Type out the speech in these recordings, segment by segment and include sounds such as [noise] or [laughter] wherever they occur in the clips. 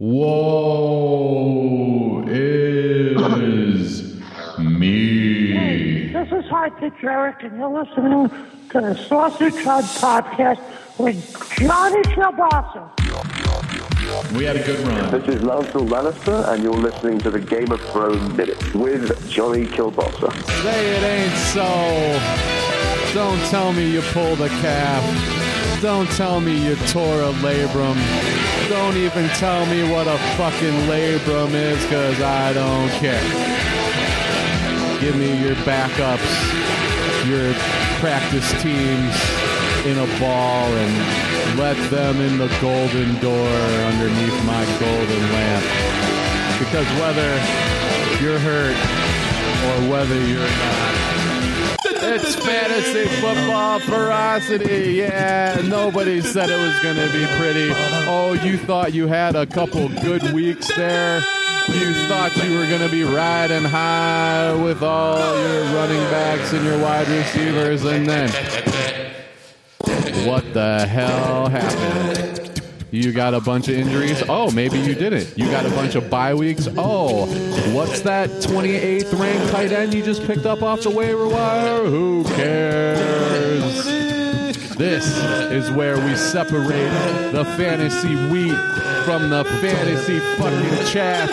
Woe is me. This is High Pitch Eric, and you're listening to the Sausage Hut Podcast with Johnny Kielbasa. We had a good run. This is Lancel Lannister, and you're listening to the Game of Thrones Minute with Johnny Kielbasa. Say it ain't so. Don't tell me you pulled a calf. Don't tell me you tore a labrum. Don't even tell me what a fucking labrum is, cause I don't care. Give me your backups, your practice teams in a ball, and let them in the golden door underneath my golden lamp. Because whether you're hurt or whether you're not, it's fantasy football ferocity. Yeah, nobody said it was going to be pretty. Oh, you thought you had a couple good weeks there. You thought you were going to be riding high with all your running backs and your wide receivers, and then what the hell happened? You got a bunch of injuries? Oh, maybe you didn't. You got a bunch of bye weeks? Oh, what's that 28th ranked tight end you just picked up off the waiver wire? Who cares? This is where we separate the fantasy wheat from the fantasy fucking chaff.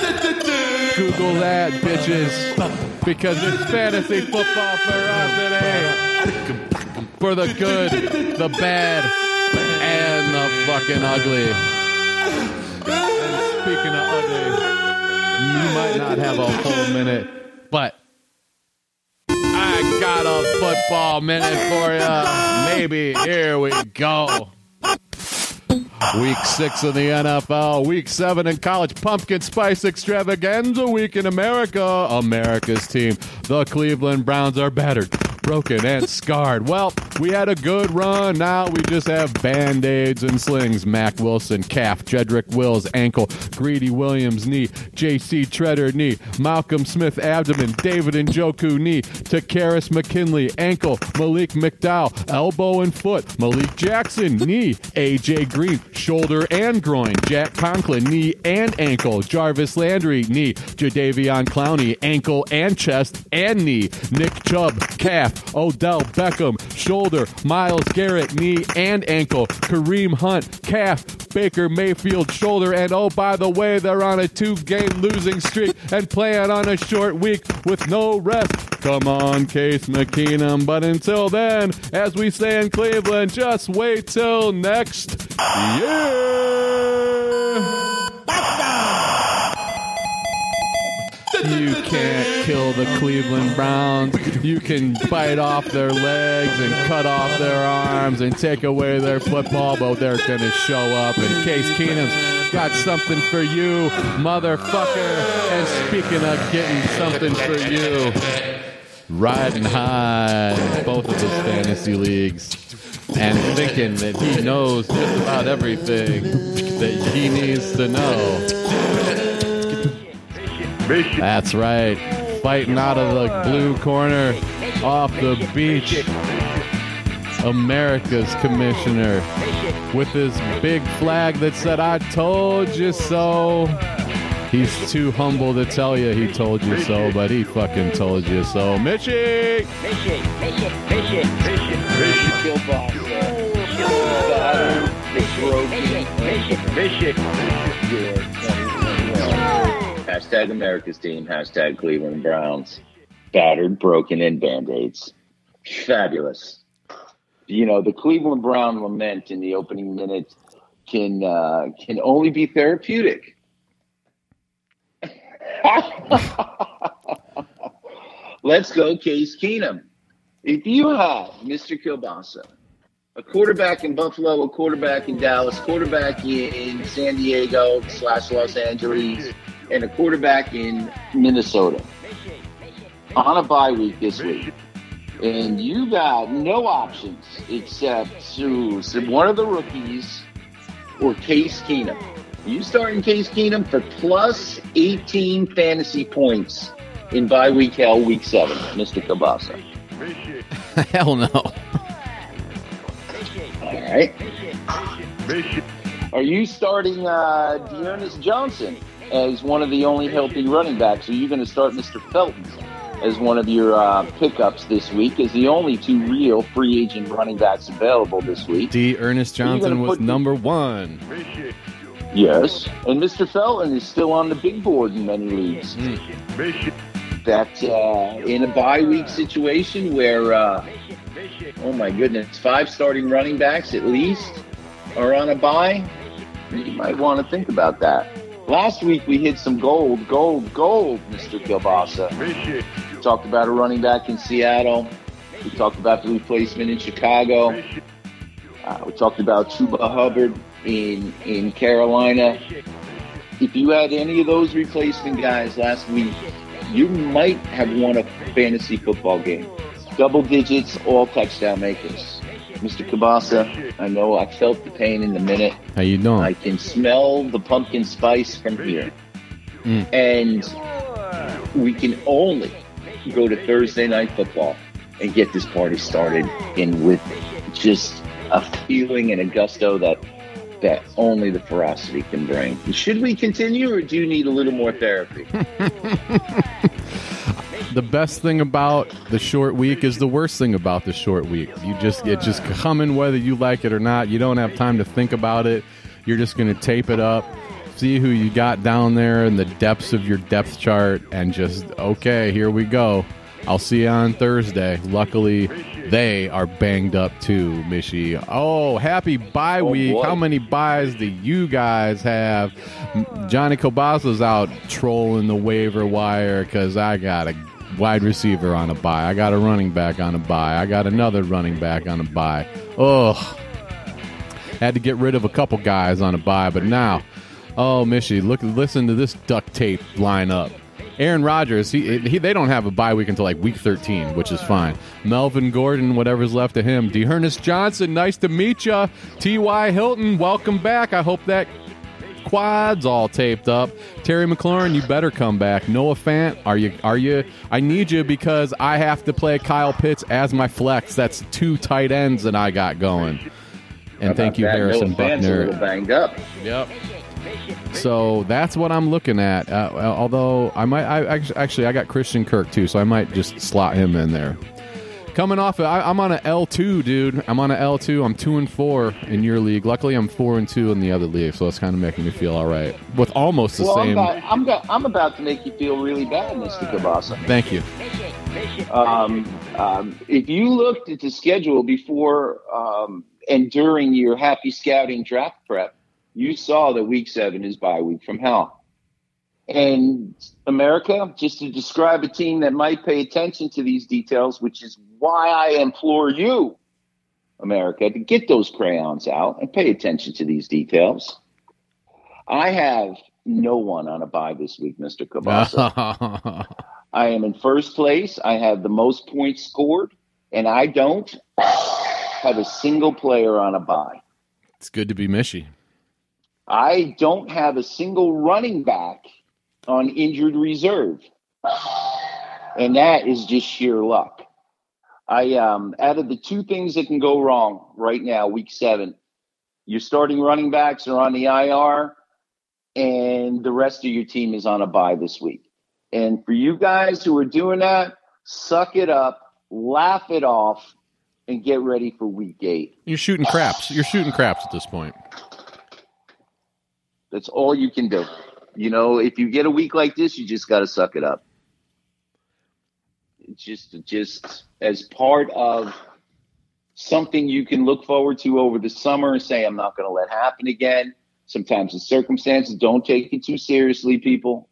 Google that, bitches. Because it's fantasy football for us today. For the good, the bad, the fucking ugly. Speaking of ugly, you might not have a whole minute, but I got a football minute for you. Maybe here we go. Week six in the NFL, week seven in college pumpkin spice extravaganza, week in America. America's team, the Cleveland Browns, are battered, broken, and scarred. Well, we had a good run. Now we just have band aids and slings. Mack Wilson, calf. Jedrick Wills, ankle. Greedy Williams, knee. J.C. Tretter, knee. Malcolm Smith, abdomen. David Njoku, knee. Takkarist McKinley, ankle. Malik McDowell, elbow and foot. Malik Jackson, knee. A.J. Green, shoulder and groin. Jack Conklin, knee and ankle. Jarvis Landry, knee. Jadeveon Clowney, ankle and chest and knee. Nick Chubb, calf. Odell Beckham, shoulder. Myles Garrett, knee and ankle. Kareem Hunt, calf. Baker Mayfield, shoulder. And oh, by the way, they're on a two game losing streak and playing on a short week with no rest. Come on, Case McKeenum. But until then, as we say in Cleveland, just wait till next year. You can't kill the Cleveland Browns. You can bite off their legs and cut off their arms and take away their football, but they're going to show up. And Case Keenum's got something for you, motherfucker. And speaking of getting something for you, riding high in both of his fantasy leagues and thinking that he knows just about everything that he needs to know. That's right. Fighting out of the blue corner off the beach. America's commissioner with his big flag that said, I told you so. He's too humble to tell you he told you so, but he fucking told you so. Mitchie! Hashtag America's team. Hashtag Cleveland Browns. Battered, broken, and band aids. Fabulous. You know, the Cleveland Brown lament in the opening minute can uh, can only be therapeutic. [laughs] Let's go, Case Keenum. If you have Mr. Kielbasa, a quarterback in Buffalo, a quarterback in Dallas, quarterback in San Diego slash Los Angeles, and a quarterback in Minnesota on a bye week this week, and you got no options except to one of the rookies or Case Keenum. You starting Case Keenum for plus 18 fantasy points in bye week hell week seven, Mr. Kielbasa. [laughs] Hell no. All right. Are you starting uh, D'Ernest Johnson as one of the only healthy running backs? Are you going to start Mr. Felton as one of your uh, pickups this week? Is the only two real free agent running backs available this week. D'Ernest Are you gonna Johnson was number one. Yes, and Mr. Felton is still on the big board in many leagues. That uh, in a bye week situation where, uh, oh my goodness, five starting running backs at least are on a bye, you might want to think about that. Last week we hit some gold, gold, gold, Mr. Kielbasa. We talked about a running back in Seattle. We talked about the replacement in Chicago. Uh, we talked about Chuba Hubbard in in Carolina. If you had any of those replacement guys last week, you might have won a fantasy football game. Double digits, all touchdown makers. Mr. Kielbasa, I know I felt the pain in the minute. How you doing? I can smell the pumpkin spice from here. Mm. And we can only go to Thursday night football and get this party started in with just a feeling and a gusto that that only the ferocity can bring. Should we continue or do you need a little more therapy? [laughs] the best thing about the short week is the worst thing about the short week. You just it just coming whether you like it or not. You don't have time to think about it. You're just going to tape it up, see who you got down there in the depths of your depth chart, and just okay, here we go. I'll see you on Thursday. Luckily, they are banged up too, Mishy. Oh, happy bye Oh, week. boy. How many buys do you guys have? Johnny Kielbasa's out trolling the waiver wire because I got a wide receiver on a buy. I got a running back on a buy. I got another running back on a buy. Ugh. Had to get rid of a couple guys on a buy, but now, oh, Mishy, look, listen to this duct tape lineup. Aaron Rodgers, he, he they don't have a bye week until like week 13, which is fine. Melvin Gordon, whatever's left of him. D'Ernest Johnson, nice to meet you. T.Y. Hilton, welcome back. I hope that quads all taped up. Terry McLaurin, you better come back. Noah Fant, are you? Are you? I need you because I have to play Kyle Pitts as my flex. That's two tight ends that I got going. And thank you, That Harrison Noah Buckner. banged up. Yep. So that's what I'm looking at. Uh, although I might, I actually, actually I got Christian Kirk too, so I might just slot him in there. Coming off, I, I'm on a L2, dude. I'm on a L2. I'm two and four in your league. Luckily, I'm four and two in the other league, so it's kind of making me feel all right with almost the Well, I'm same. about, I'm, about, I'm about to make you feel really bad, Mr. Kielbasa. Thank you. Um, um, if you looked at the schedule before um, and during your happy scouting draft prep, you saw that week seven is bye week from hell. And America, just to describe a team that might pay attention to these details, which is why I implore you, America, to get those crayons out and pay attention to these details. I have no one on a bye this week, Mr. Kielbasa. [laughs] I am in first place. I have the most points scored, and I don't have a single player on a bye. it's good to be Mishy. I don't have a single running back on injured reserve. And that is just sheer luck. I um out of the two things that can go wrong right now, week seven, your starting running backs are on the IR, and the rest of your team is on a bye this week. And for you guys who are doing that, suck it up, laugh it off, and get ready for week eight. You're shooting craps. You're shooting craps at this point. That's all you can do. You know, if you get a week like this, you just got to suck it up. It's just, just as part of something you can look forward to over the summer and say, I'm not going to let happen again. Sometimes the circumstances don't take it too seriously, people.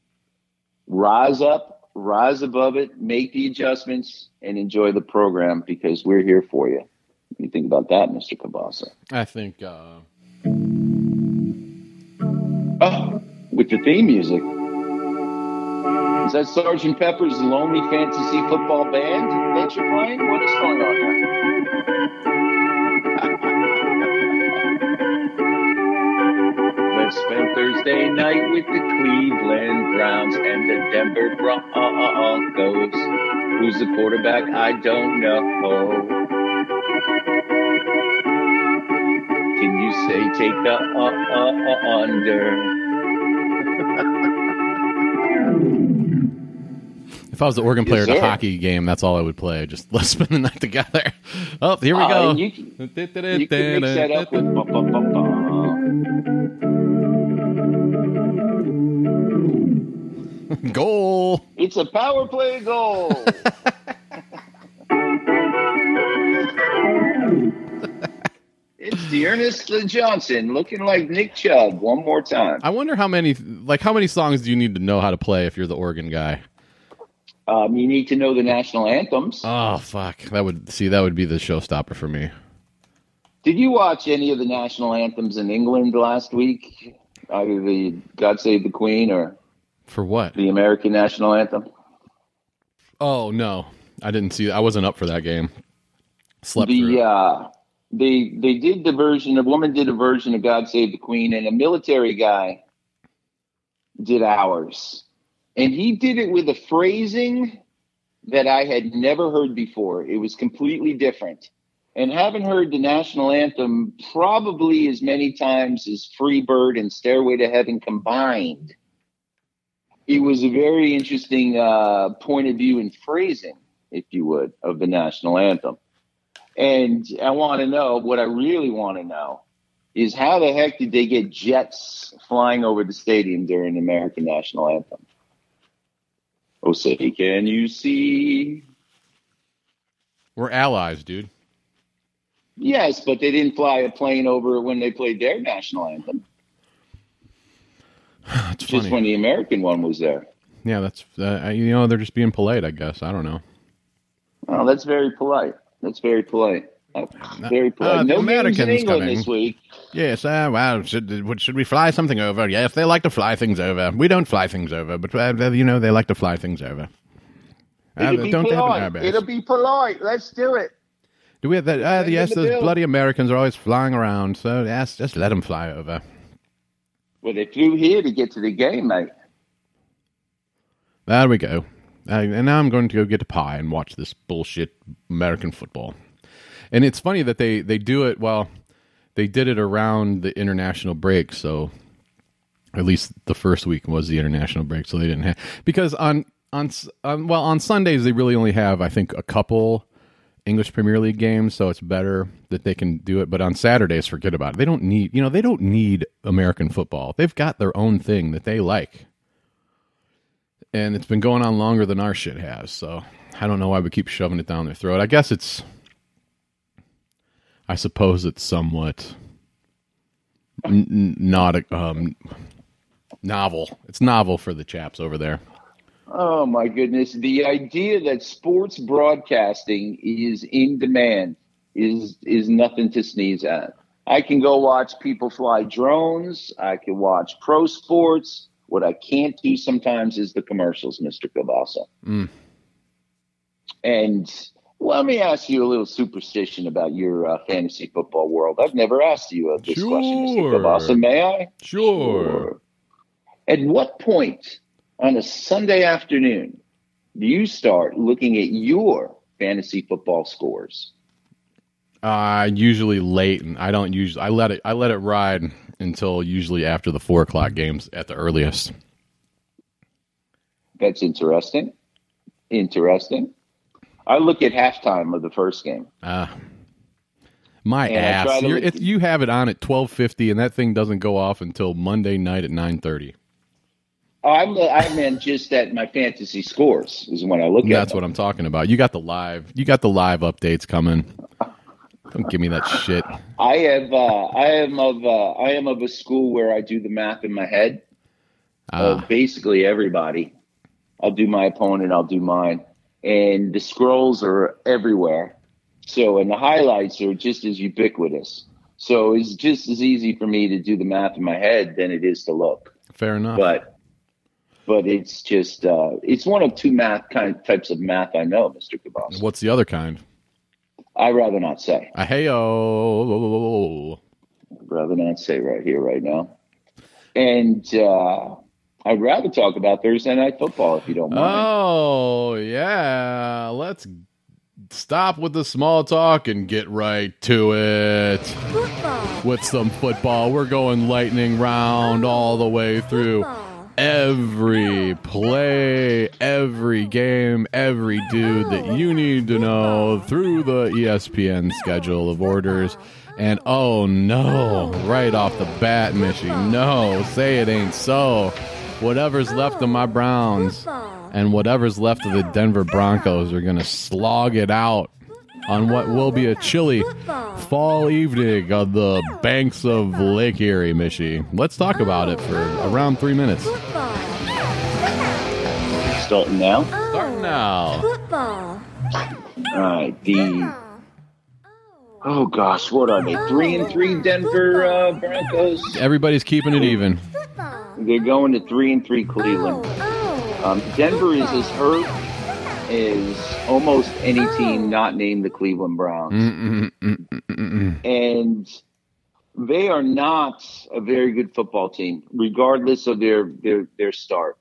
Rise up, rise above it, make the adjustments, and enjoy the program because we're here for you. What do you think about that, Mr. Kielbasa? I think. Uh, with the theme music. Is that Sergeant Pepper's Lonely Fantasy Football Band that you're playing? What is going on here? [laughs] Let's spend Thursday night with the Cleveland Browns and the Denver Broncos. Who's the quarterback? I don't know. Can you say take the uh, uh, uh, under? I was the organ player Yes, at a hockey game, that's all I would play. Just [laughs] let's spend the night together. [laughs] Oh, here we Oh, go. you can- You can mix that up with. [laughs] Goal. It's a power play goal. it's the Ernest Johnson looking like Nick Chubb one more time. I wonder how many like how many songs do you need to know how to play if you're the organ guy? Um, you need to know the national anthems. Oh fuck. That would see that would be the showstopper for me. Did you watch any of the national anthems in England last week? Either the God Save the Queen or For what? the American national anthem? Oh no. I didn't see I wasn't up for that game. Slept the uh they they did the version a woman did a version of god save the queen and a military guy did ours and he did it with a phrasing that i had never heard before. It was completely different. And haven't heard the national anthem probably as many times as free bird and stairway to heaven combined it was a very interesting uh, point of view and phrasing if you would of the national anthem. And I want to know what I really want to know is how the heck did they get jets flying over the stadium during the American national anthem? Oh, say, can you see? We're allies, dude. Yes, but they didn't fly a plane over when they played their national anthem. [sighs] That's Just funny. when the American one was there. yeah, that's uh, you know they're just being polite, I guess. I don't know. Oh, that's very polite. That's very polite. Oh, very polite. uh, the no games in Americans England coming. this week. Yes, uh, well, should should we fly something over? Yes, they like to fly things over. We don't fly things over, but uh, you know they like to fly things over. Uh, It'll be don't they have polite. It'll be polite. Let's do it. Do we have that? Uh, yes, the those bill. bloody Americans are always flying around. So yes, just let them fly over. Well, they flew here to get to the game, mate. There we go. Uh, and now I'm going to go get a pie and watch this bullshit American football. And it's funny that they they do it. Well, they did it around the international break, so at least the first week was the international break, so they didn't have because on on, on um, well on Sundays they really only have I think a couple English Premier League games, so it's better that they can do it. But on Saturdays, forget about it. They don't need you know they don't need American football. They've got their own thing that they like and it's been going on longer than our shit has. So I don't know why we keep shoving it down their throat. I guess it's, I suppose it's somewhat n- not a, um, novel. It's novel for the chaps over there. Oh my goodness. The idea that sports broadcasting is in demand is is nothing to sneeze at. I can go watch people fly drones. I can watch pro sports. What I can't do sometimes is the commercials, Mr. Kielbasa. Mm. And let me ask you a little superstition about your uh, fantasy football world. I've never asked you uh, this question, Mr. Sure. May I? Sure. At what point on a Sunday afternoon do you start looking at your fantasy football scores? Uh, usually late, and I don't usually. I let it. I let it ride until usually after the four o'clock games at the earliest. That's interesting. Interesting. I look at halftime of the first game. Uh, my And ass. You're, look- if you have it on at twelve fifty, and that thing doesn't go off until Monday night at nine thirty. I'm I meant just that my fantasy scores is when I look at. That's what I'm talking about. You got the live. You got the live updates coming. Don't give me that shit. [laughs] I have. Uh, I am of. Uh, I am of a school where I do the math in my head. Uh, basically everybody. I'll do my opponent, I'll do mine. And the scrolls are everywhere. So, and the highlights are just as ubiquitous. So it's just as easy for me to do the math in my head than it is to look. fair enough. But, but it's just, uh, it's one of two math kind types of math I know, Mr. Kabas. What's the other kind? I rather not say. Heyo. Rather not say right here, right now. And, uh, I'd rather talk about Thursday night football if you don't mind. Oh yeah, let's Stop with the small talk and get right to it. Football. With some football, we're going lightning round all the way through every play, every game, every dude that you need to know through the ESPN schedule of orders. And oh no, right off the bat, Mishy, no, say it ain't so. Whatever's left of my Browns and whatever's left of the Denver Broncos are going to slog it out on what will be a chilly fall evening on the banks of Lake Erie, Mishy. Let's talk about it for around three minutes. Starting now. Starting now. Football. All right. The oh gosh, what are they? Three and three Denver uh, Broncos. Everybody's keeping it even. They're going to three and three Cleveland. Oh. Um, Denver is as hurt as almost any team not named the Cleveland Browns. And they are not a very good football team, regardless of their their their start.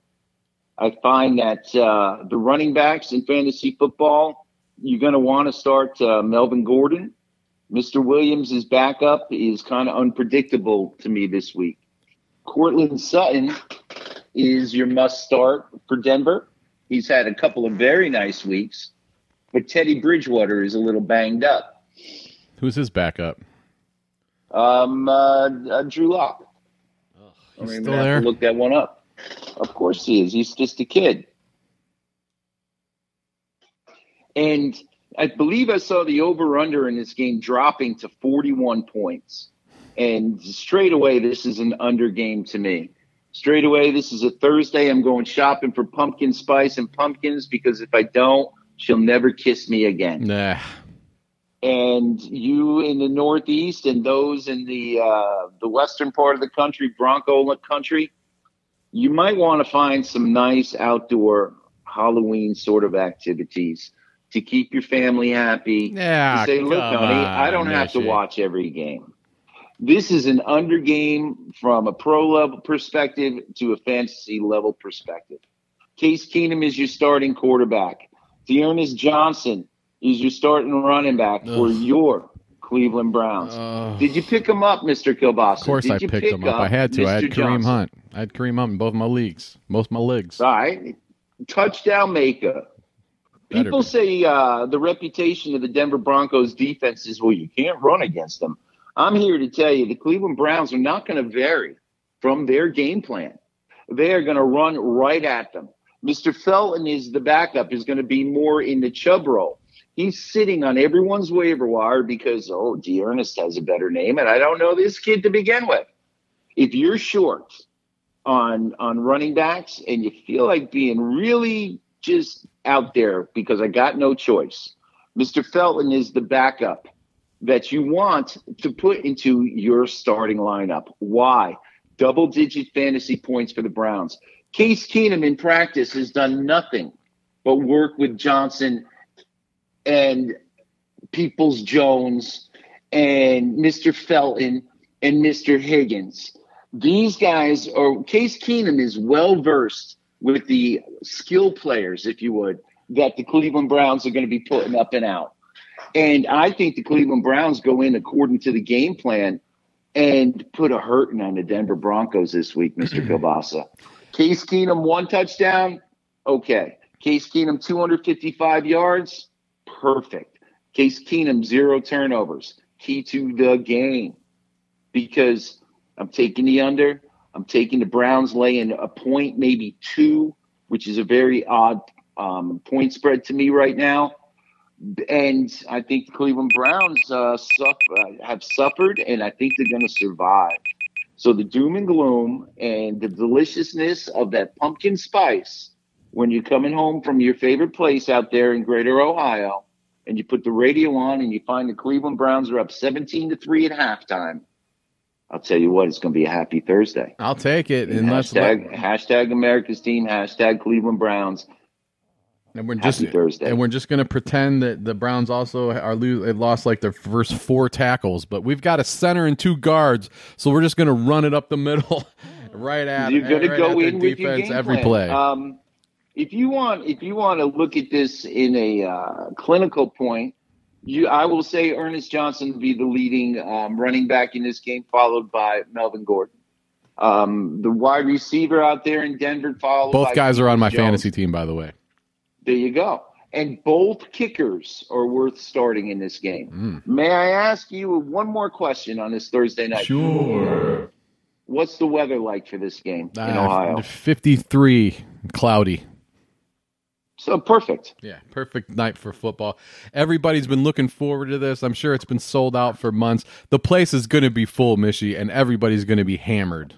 I find that uh, the running backs in fantasy football, you're going to want to start uh, Melvin Gordon. Mr. Williams' backup is kind of unpredictable to me this week. Courtland Sutton is your must start for Denver. He's had a couple of very nice weeks, but Teddy Bridgewater is a little banged up. Who's his backup? Um, uh, uh, Drew Lock. He's I mean, still there? Look that one up. Of course he is. He's just a kid. And I believe I saw the over under in this game dropping to 41 points. And straight away, this is an under game to me. Straight away, this is a Thursday. I'm going shopping for pumpkin spice and pumpkins because if I don't, she'll never kiss me again Nah. and you in the Northeast and those in the uh, the western part of the country, Bronco country, you might want to find some nice outdoor Halloween sort of activities to keep your family happy. Yeah, say, look, honey, I don't have to Mishy." watch every game. This is an under game from a pro level perspective to a fantasy level perspective. Case Keenum is your starting quarterback. D'Ernest Johnson is your starting running back for your Cleveland Browns. Ugh. Did you pick him up, Mr. Kielbasa? Of course, Did I you picked pick him up. I had to. I had Kareem Johnson? Hunt. I had Kareem Hunt in both my leagues, most my leagues. All right. Touchdown maker. People be. say uh, the reputation of the Denver Broncos defense is well, you can't run against them. I'm here to tell you the Cleveland Browns are not going to vary from their game plan. They are going to run right at them. Mr. Felton is the backup, is going to be more in the Chubb role. He's sitting on everyone's waiver wire because, oh, D'Ernest has a better name, and I don't know this kid to begin with. If you're short on on running backs and you feel like being really just out there because I got no choice, Mr. Felton is the backup that you want to put into your starting lineup. Why? Double digit fantasy points for the Browns. Case Keenum in practice has done nothing but work with Johnson and Peoples Jones and Mr. Felton and Mr. Higgins. These guys are Case Keenum is well versed with the skill players, if you would, that the Cleveland Browns are going to be putting up and out. And I think the Cleveland Browns go in according to the game plan and put a hurting on the Denver Broncos this week, Mr. [clears throat] Kielbasa. Case Keenum, one touchdown. Okay. Case Keenum, 255 yards. Perfect. Case Keenum, zero turnovers. Key to the game. Because I'm taking the under. I'm taking the Browns laying a point, maybe two, which is a very odd um, point spread to me right now. And I think the Cleveland Browns uh, suffer, uh, have suffered, and I think they're going to survive. So the doom and gloom and the deliciousness of that pumpkin spice when you're coming home from your favorite place out there in Greater Ohio, and you put the radio on and you find the Cleveland Browns are up 17 to three at halftime. I'll tell you what, it's going to be a happy Thursday. I'll take it. And let, hashtag, hashtag America's team, hashtag Cleveland Browns. and we're just Happy Thursday. and we're just gonna pretend that the Browns also are lose. They lost like their first four tackles, but we've got a center and two guards, so we're just gonna run it up the middle, [laughs] right at You're going to go in with your defense game every play. Um, if you want, if you want to look at this in a uh, clinical point, you, I will say Ernest Johnson will be the leading um, running back in this game, followed by Melvin Gordon. Um, the wide receiver out there in Denver, followed Both guys are on my Jones. fantasy team, by the way. There you go. And both kickers are worth starting in this game. May I ask you one more question on this Thursday night? Sure. What's the weather like for this game in Uh, Ohio? 53, cloudy. So perfect. Yeah, perfect night for football. Everybody's been looking forward to this. I'm sure it's been sold out for months. The place is going to be full, Mishy, and everybody's going to be hammered.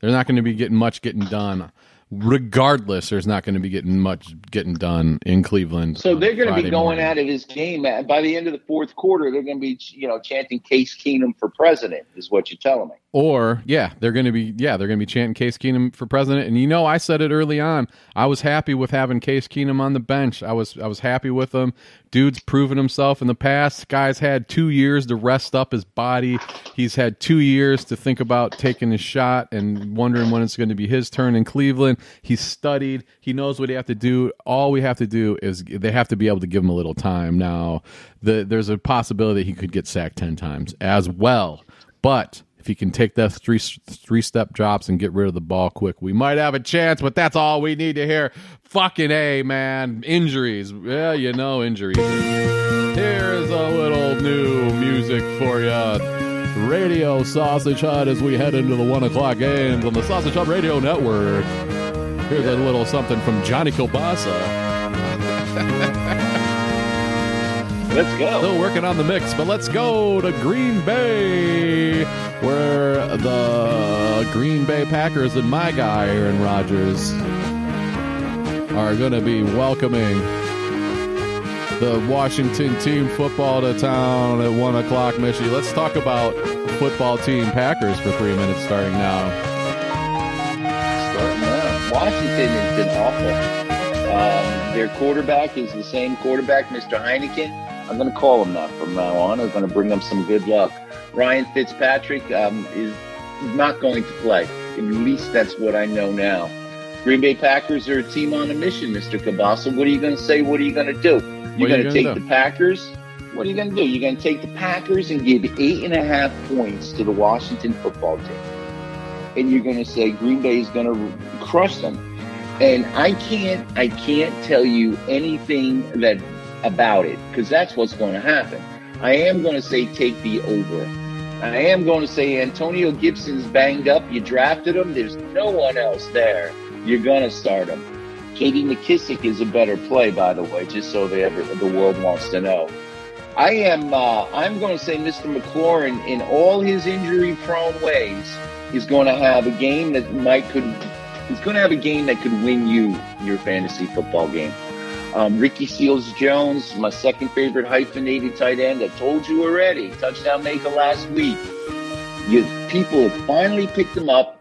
They're not going to be getting much getting done. Regardless, there's not going to be getting much getting done in Cleveland. So they're going to be going morning. out of this game at, by the end of the fourth quarter. They're going to be, you know, chanting Case Keenum for president. Is what you're telling me. Or yeah, they're going to be yeah they're going to be chanting Case Keenum for president. And you know, I said it early on. I was happy with having Case Keenum on the bench. I was I was happy with him. Dude's proven himself in the past. Guy's had two years to rest up his body. He's had two years to think about taking his shot and wondering when it's going to be his turn in Cleveland. He's studied. He knows what he have to do. All we have to do is they have to be able to give him a little time. Now, the, there's a possibility he could get sacked ten times as well. But if he can take those three three step drops and get rid of the ball quick, we might have a chance. But that's all we need to hear. Fucking a man, injuries. Yeah, you know injuries. Here's a little new music for you. Radio Sausage Hut as we head into the one o'clock games on the Sausage Hut Radio Network. Here's a little something from Johnny Kielbasa. Let's go. Still working on the mix, but let's go to Green Bay, where the Green Bay Packers and my guy Aaron Rodgers are going to be welcoming the Washington team football to town at one o'clock. Mishy, let's talk about football team Packers for three minutes, starting now. Washington has been awful. Um, their quarterback is the same quarterback, Mr. Heineken. I'm going to call him that from now on. I'm going to bring him some good luck. Ryan Fitzpatrick um, is not going to play. At least that's what I know now. Green Bay Packers are a team on a mission, Mr. Kielbasa. What are you going to say? What are you going to do? You're What are you going to take do? the Packers. What are you going to do? You're going to take the Packers and give eight and a half points to the Washington football team and you're going to say Green Bay is going to crush them. And I can't, I can't tell you anything that about it because that's what's going to happen. I am going to say take the over. I am going to say Antonio Gibson's banged up. You drafted him. There's no one else there. You're going to start him. Katie McKissic is a better play, by the way, just so the the world wants to know. I am. Uh, I'm going to say Mr. McLaurin, in all his injury-prone ways, is going to have a game that might could. He's going to have a game that could win you your fantasy football game. Um, Ricky Seals Jones, my second favorite hyphenated tight end. I told you already, touchdown maker last week. You people finally picked him up.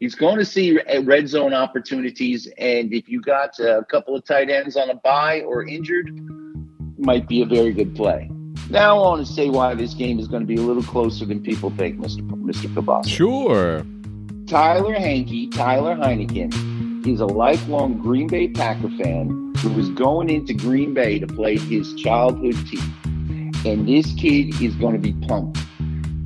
He's going to see red zone opportunities, and if you got a couple of tight ends on a buy or injured, might be a very good play. Now I want to say why this game is going to be a little closer than people think, Mr. Mr. Kielbasa. Sure. Tyler Hankey, Tyler Heineken, is a lifelong Green Bay Packer fan who is going into Green Bay to play his childhood team. And this kid is going to be pumped.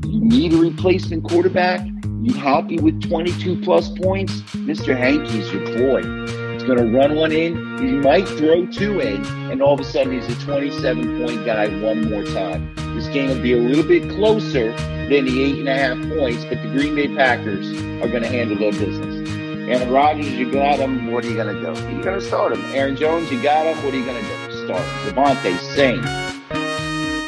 You need a replacement quarterback? You happy with 22 plus points? Mr. Hankey's your boy. Going to run one in. He might throw two in, and all of a sudden he's a 27 point guy one more time. This game will be a little bit closer than the eight and a half points, but the Green Bay Packers are going to handle their business. Aaron Rodgers, you got him. What are you going to do? You're going to start him. Aaron Jones, you got him. What are you going to do? Start him. Davante, same.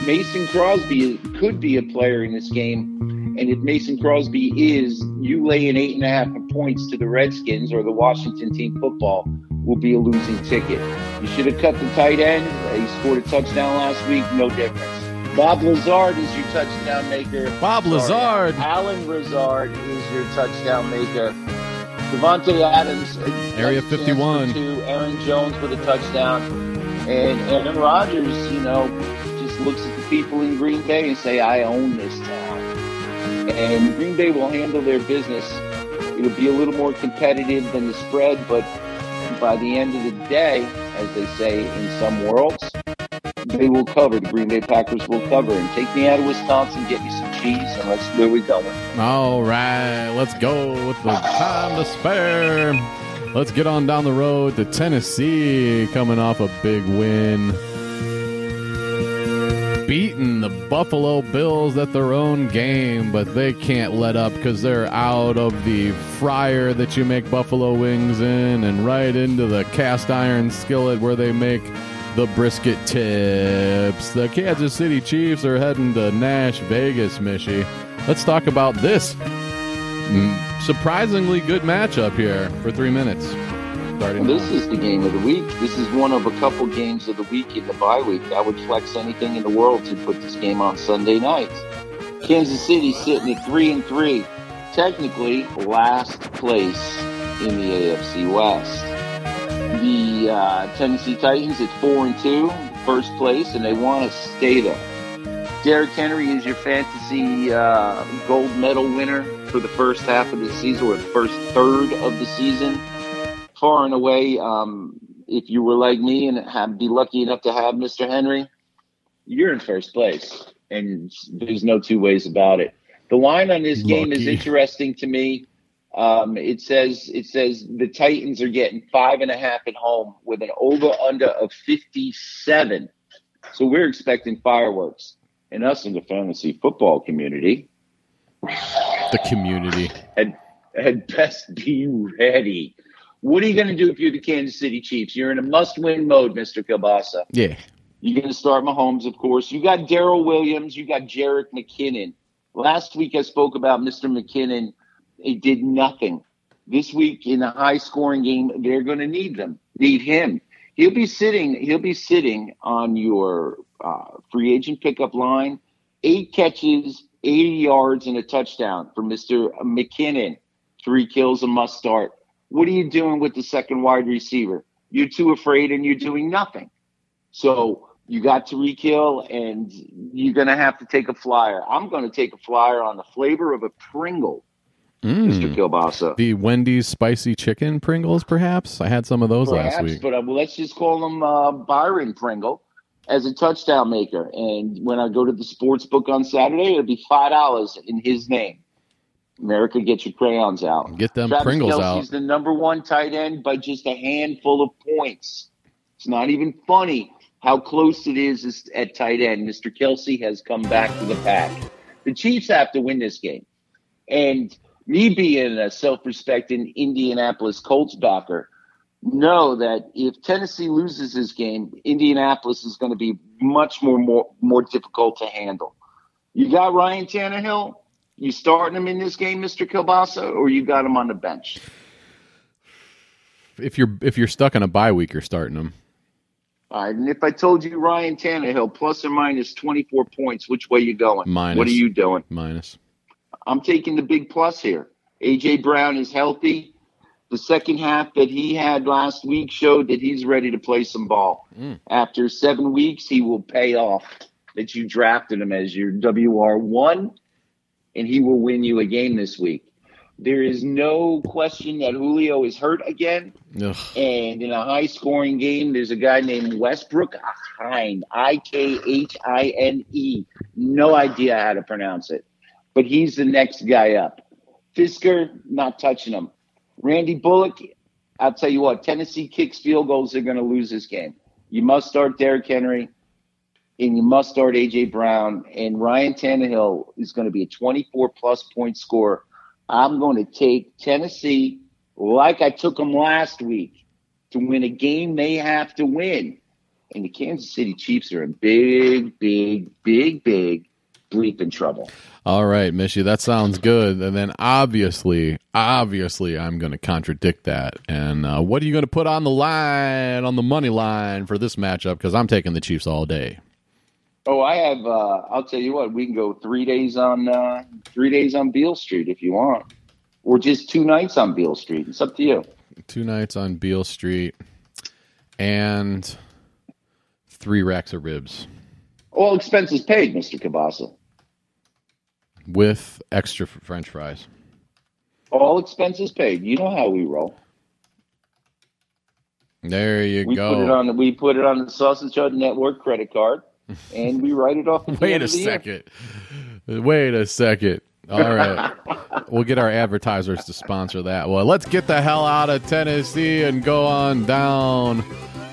Mason Crosby could be a player in this game. And if Mason Crosby is, you lay an eight and a half points to the Redskins or the Washington team football will be a losing ticket. You should have cut the tight end. He scored a touchdown last week. No difference. Bob Lazard is your touchdown maker. Bob Sorry, Lazard. Allen Lazard is your touchdown maker. Davante Adams. Area has a chance 51. for Two. Aaron Jones with a touchdown. And Aaron Rodgers, you know, just looks at the people in Green Bay and say, I own this town. And Green Bay will handle their business. It'll be a little more competitive than the spread, but by the end of the day, as they say in some worlds, they will cover. The Green Bay Packers will cover. And take me out of Wisconsin, get me some cheese, and let's where we going. All right, let's go with the time to spare. Let's get on down the road to Tennessee, coming off a big win. Buffalo Bills at their own game, but they can't let up because they're out of the fryer that you make buffalo wings in and right into the cast iron skillet where they make the brisket tips. The Kansas City Chiefs are heading to Nash Vegas, Mishy. Let's talk about this surprisingly good matchup here for three minutes. Starting This is the game of the week. This is one of a couple games of the week in the bye week. I would flex anything in the world to put this game on Sunday night. Kansas City sitting at three and three, technically last place in the AFC West. The uh, Tennessee Titans at four and two, first place, and they want to stay there. Derrick Henry is your fantasy uh, gold medal winner for the first half of the season or the first third of the season far and away, um, if you were like me and have be lucky enough to have Mr. Henry, you're in first place, and there's no two ways about it. The line on this game is interesting to me. Um, it says it says the Titans are getting five and a half at home with an over under of 57. So we're expecting fireworks. And us in the fantasy football community the community. had had best be ready. What are you going to do if you're the Kansas City Chiefs? You're in a must-win mode, Mr. Kielbasa. Yeah. You're going to start Mahomes, of course. You got Darrel Williams. You got Jerick McKinnon. Last week I spoke about Mr. McKinnon. He did nothing. This week in a high-scoring game, they're going to need them. Need him. He'll be sitting. He'll be sitting on your uh, free agent pickup line. Eight catches, 80 yards, and a touchdown for Mr. McKinnon. Three kills, a must start. What are you doing with the second wide receiver? You're too afraid and you're doing nothing. So you got to kill, and you're going to have to take a flyer. I'm going to take a flyer on the flavor of a Pringle, Mr. Mm. Kielbasa. The Wendy's spicy chicken Pringles, perhaps. I had some of those last week. but uh, well, let's just call him uh, Byron Pringle as a touchdown maker. And when I go to the sports book on Saturday, it'll be five dollars in his name. America, get your crayons out. Get them Travis Pringles Kelce's out. the number one tight end by just a handful of points. It's not even funny how close it is at tight end. Mr. Kelce has come back to the pack. The Chiefs have to win this game. And me being a self-respecting Indianapolis Colts backer, know that if Tennessee loses this game, Indianapolis is going to be much more, more more difficult to handle. You got Ryan Tannehill. You starting him in this game, Mr. Kielbasa, or you got him on the bench? If you're if you're stuck on a bye week, you're starting them. All right, and if I told you Ryan Tannehill plus or minus 24 points, which way you going? Minus. What are you doing? Minus. I'm taking the big plus here. AJ Brown is healthy. The second half that he had last week showed that he's ready to play some ball. Mm. After seven weeks, he will pay off that you drafted him as your WR1, and he will win you a game this week. There is no question that Julio is hurt again. Ugh. And in a high scoring game, there's a guy named Westbrook Hine, I K H I N E. No idea how to pronounce it, but he's the next guy up. Fisker, not touching him. Randy Bullock, I'll tell you what, Tennessee kicks field goals, they're going to lose this game. You must start Derrick Henry, and you must start A.J. Brown, and Ryan Tannehill is going to be a 24 plus point scorer. I'm going to take Tennessee like I took them last week to win a game they have to win. And the Kansas City Chiefs are in big, big, big, big bleeping trouble. All right, Mishy, that sounds good. And then obviously, obviously, I'm going to contradict that. And uh, what are you going to put on the line, on the money line for this matchup? Because I'm taking the Chiefs all day. Oh, I have. Uh, I'll tell you what. We can go three days on uh, three days on Beale Street if you want, or just two nights on Beale Street. It's up to you. Two nights on Beale Street and three racks of ribs All expenses paid, Mister Kielbasa. with extra French fries. All expenses paid. You know how we roll. There you We go. put it on the we put it on the Sausage Hut Network credit card, and we write it off. [laughs] Wait a of the year. second. Wait a second. All right. [laughs] we'll get our advertisers to sponsor that. Well, let's get the hell out of Tennessee and go on down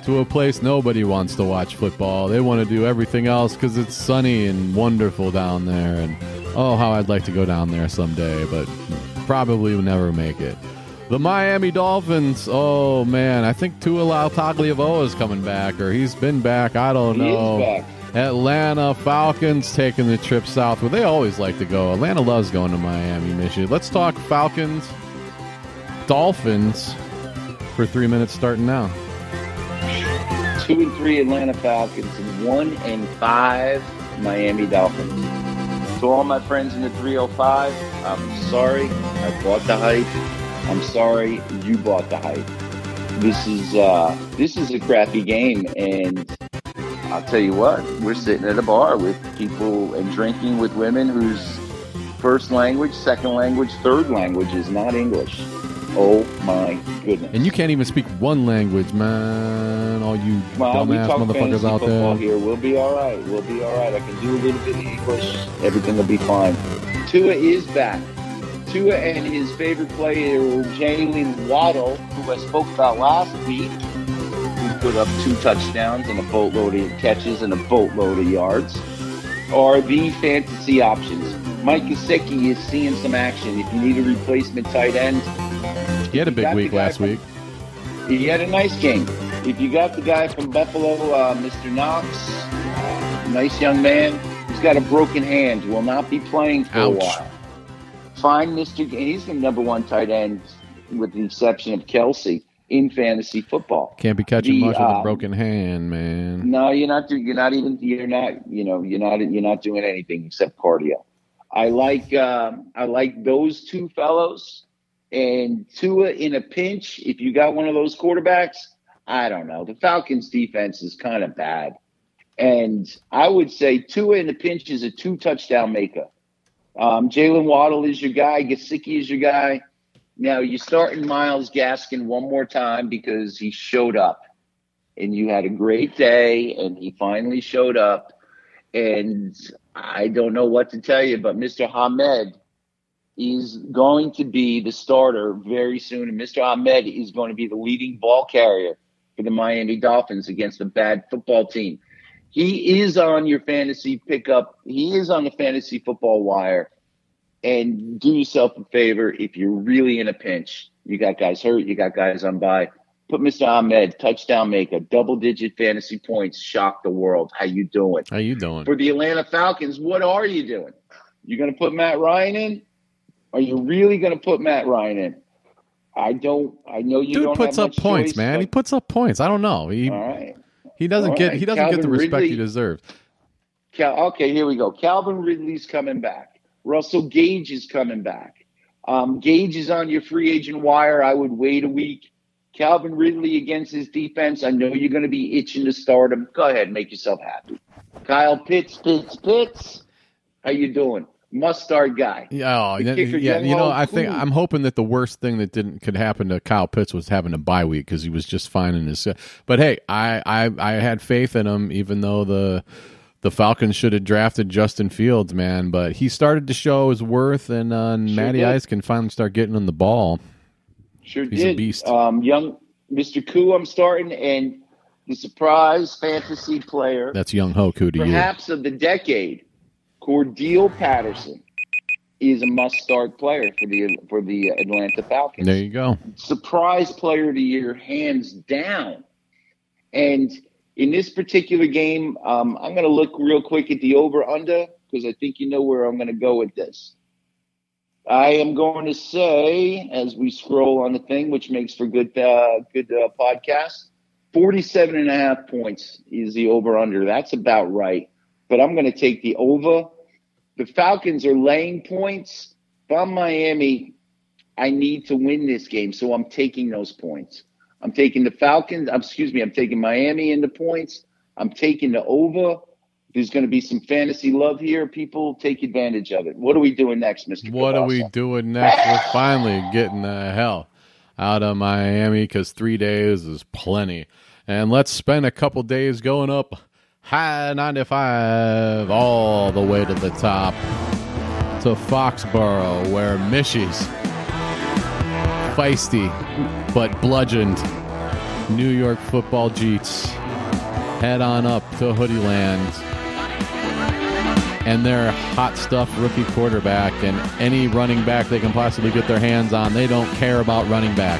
to a place nobody wants to watch football. They want to do everything else because it's sunny and wonderful down there. And oh, how I'd like to go down there someday, but probably will never make it. The Miami Dolphins. Oh man, I think Tua Tagovailoa is coming back, or he's been back. I don't He is know. Atlanta Falcons taking the trip south where they always like to go. Atlanta loves going to Miami, Michigan. Let's talk Falcons, Dolphins for three minutes starting now. Two and three Atlanta Falcons, and one and five Miami Dolphins. To all my friends in the 305, I'm sorry I bought the hype. I'm sorry you bought the hype. This is uh, this is a crappy game, and I'll tell you what, we're sitting at a bar with people and drinking with women whose first language, second language, third language is not English. Oh my goodness! And you can't even speak one language, man. All you Well, we dumbass motherfuckers out there. here. We'll be all right. We'll be all right. I can do a little bit of English. Everything will be fine. Tua is back. Tua and his favorite player, Jaylen Waddle, who I spoke about last week, put up two touchdowns and a boatload of catches and a boatload of yards, are the fantasy options. Mike Gesicki is seeing some action. If you need a replacement tight end, He had a big week last from- week. he had a nice game. If you got the guy from Buffalo, uh, Mr. Knox, nice young man, he's got a broken hand, will not be playing for a while. Find Mr. and he's the number one tight end, with the exception of Kelce in fantasy football. Can't be catching The, much with a um, broken hand, man. No, you're not. You're not even. You're not. You know. You're not. You're not doing anything except cardio. I like. Um, I like those two fellows, and Tua in a pinch. If you got one of those quarterbacks, I don't know. The Falcons' defense is kind of bad, and I would say Tua in a pinch is a two touchdown maker. Um, Jaylen Waddle is your guy. Gesicki is your guy. Now you start in Myles Gaskin one more time because he showed up. And you had a great day and he finally showed up. And i don't know what to tell you but mr Ahmed is going to be the starter very soon. And mr Ahmed is going to be the leading ball carrier for the miami dolphins against a bad football team. He is on your fantasy pickup. He is on the fantasy football wire and do yourself a favor if you're really in a pinch you got guys hurt you got guys on by put Mr. Ahmed, touchdown maker, double digit fantasy points, shock the world. How you doing? How you doing? For the Atlanta Falcons, what are you doing? You're going to put Matt Ryan in? Are you really going to put Matt Ryan in? I don't. I know you Dude puts up points, choice, man. He puts up points. I don't know. He all right. he doesn't All get right. he doesn't get the Calvin respect he deserves. Cal, okay, here we go. Calvin Ridley's coming back. Russell Gage is coming back. Um, Gage is on your free agent wire. I would wait a week. Calvin Ridley against his defense. I know you're going to be itching to start him. Go ahead, make yourself happy. Kyle Pitts, Pitts, Pitts. How you doing? Must start guy. Yeah, oh, yeah, yeah. You know, I think I'm hoping that the worst thing that didn't could happen to Kyle Pitts was having a bye week because he was just fine in his. But hey, I, I I had faith in him, even though the the Falcons should have drafted Justin Fields, man. But he started to show his worth, and uh, Matty did. Ice can finally start getting him the ball. Sure He's a did. beast. Um, young Mr. Koo, I'm starting, and the surprise fantasy player. That's Younghoe Koo to you. perhaps of the decade, Cordarrelle Patterson is a must-start player for the for the Atlanta Falcons. There you go. Surprise player of the year, hands down. And in this particular game, um, I'm going to look real quick at the over/under because I think you know where I'm going to go with this. I am going to say, as we scroll on the thing, which makes for good uh, good uh, podcast, 47 and a half points is the over/under. That's about right but I'm going to take the over. The Falcons are laying points. If I'm Miami, I need to win this game, so I'm taking those points. I'm taking the Falcons. um, Excuse me. I'm taking Miami in the points. I'm taking the over. There's going to be some fantasy love here. People take advantage of it. What are we doing next, Mr. What are we doing next? We're finally getting the hell out of Miami because three days is plenty. And let's spend a couple days going up high 95 all the way to the top to Foxborough, where Mishy's feisty but bludgeoned New York football Jeets head on up to Hoodie Land and their hot stuff rookie quarterback and any running back they can possibly get their hands on. They don't care about running back.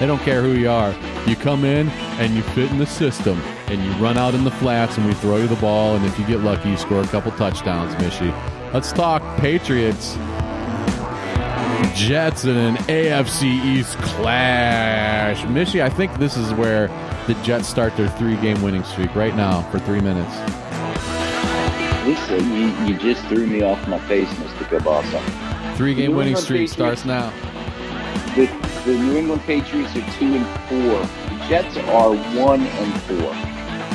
They don't care who you are. You come in and you fit in the system and you run out in the flats and we throw you the ball and if you get lucky you score a couple touchdowns, Mishy. Let's talk Patriots. Jets in an AFC East clash. Mishy, I think this is where the Jets start their three game winning streak right now for three minutes. Listen, you, you just threw me off my face, Mr. Kielbasa. Three game winning streak Patriots- starts now. The, the New England Patriots are two and four. The Jets are one and four.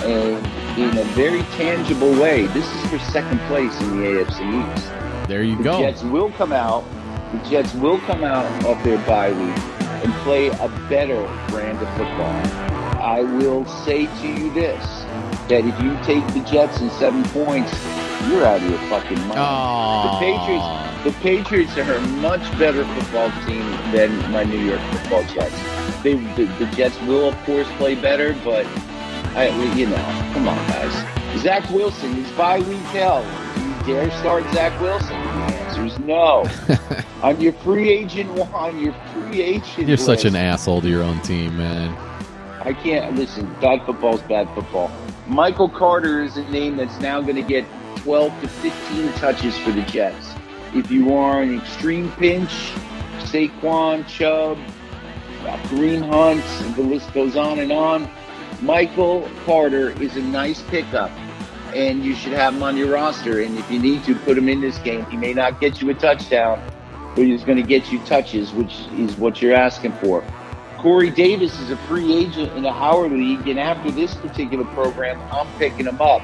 And in a very tangible way, this is for second place in the AFC East. There you The go. Jets will come out. The Jets will come out of their bye week and play a better brand of football. I will say to you this: that if you take the Jets in seven points, you're out of your fucking mind. The Patriots, the Patriots are a much better football team than my New York Football Jets. They, the, the Jets will, of course, play better, but I, you know, come on, guys. Zach Wilson is bye week hell. Do you dare start Zach Wilson? The answer is no. [laughs] on your free agent, on your free agent, You're such an asshole to your own team, man. I can't listen. Bad football's bad football. Michael Carter is a name that's now going to get 12 to 15 touches for the Jets. If you are in extreme pinch, Saquon, Chubb, Kareem Hunt, the list goes on and on. Michael Carter is a nice pickup, and you should have him on your roster. And if you need to, put him in this game. He may not get you a touchdown, but he's going to get you touches, which is what you're asking for. Corey Davis is a free agent in the Howard League, and after this particular program, I'm picking him up.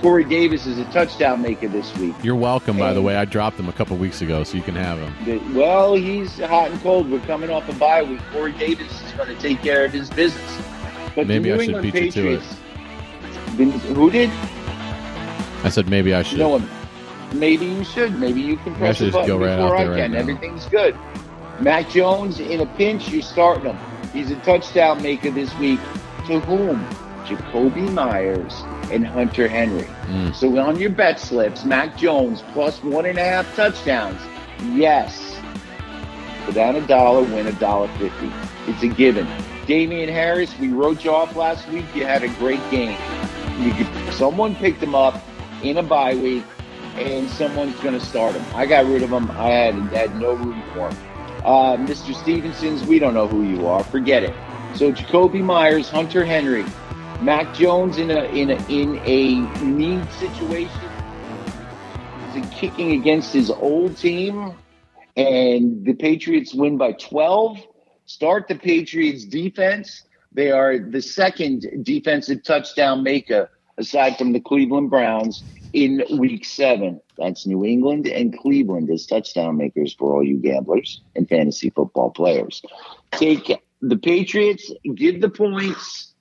Corey Davis is a touchdown maker this week. You're welcome, by the way. I dropped him a couple weeks ago, so you can have him. The- Well, he's hot and cold. We're coming off a bye week. Corey Davis is going to take care of his business. But Maybe the I New should England beat you to it. Patriots, the- who did? I said maybe I should. No one. Maybe you should. Maybe you can press the button go right before I right can. Everything's good. Mac Jones in a pinch, you're starting him. He's a touchdown maker this week. To whom? Jakobi Meyers and Hunter Henry. Mm. So on your bet slips, Mac Jones plus one and a half touchdowns. Yes. Put down a dollar, win a dollar fifty. It's a given. Damien Harris, we wrote you off last week. You had a great game. You could, someone picked him up in a bye week, and someone's going to start him. I got rid of him. I had, had no room for him. Uh, Mr. Stevenson's, we don't know who you are. Forget it. So Jakobi Meyers, Hunter Henry, Mac Jones in a in a in a need situation. He's kicking against his old team, and the Patriots win by 12. Start the Patriots defense. They are the second defensive touchdown maker aside from the Cleveland Browns in week seven. That's New England and Cleveland as touchdown makers for all you gamblers and fantasy football players. Take the Patriots, give the points,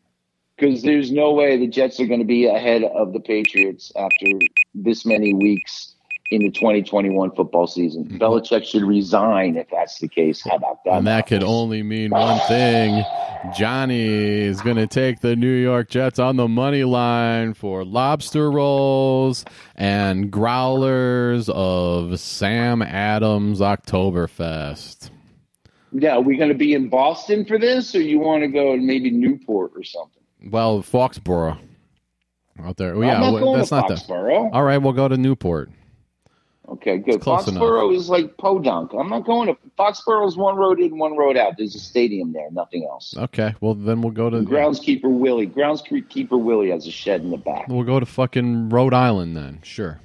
because there's no way the Jets are going to be ahead of the Patriots after this many weeks in the 2021 football season. Mm-hmm. Belichick should resign if that's the case. How about that? And that could only mean one thing. Johnny is going to take the New York Jets on the money line for lobster rolls and growlers of Sam Adams Oktoberfest. Yeah, are we going to be in Boston for this, or you want to go to maybe Newport or something? Well, Foxborough out there. Well, yeah, that's not the. All right, we'll go to Newport. Okay, good. Foxborough is like Podunk. I'm not going to Foxborough is one road in, one road out. There's a stadium there, nothing else. Okay, well then we'll go to Groundskeeper Willie. Groundskeeper Willie has a shed in the back. we'll go to fucking Rhode Island then. Sure.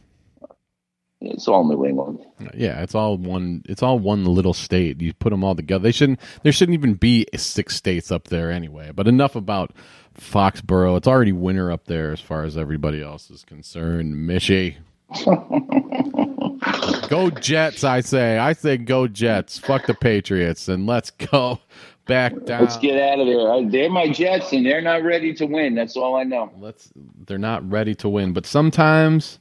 It's all New England. Yeah, it's all one. It's all one little state. You put them all together. They shouldn't. There shouldn't even be six states up there anyway. But enough about Foxborough. It's already winter up there as far as everybody else is concerned. Mishy, [laughs] go Jets! I say. I say go Jets. Fuck the Patriots and let's go back down. Let's get out of there. They're my Jets, and they're not ready to win. That's all I know. Let's. They're not ready to win, but sometimes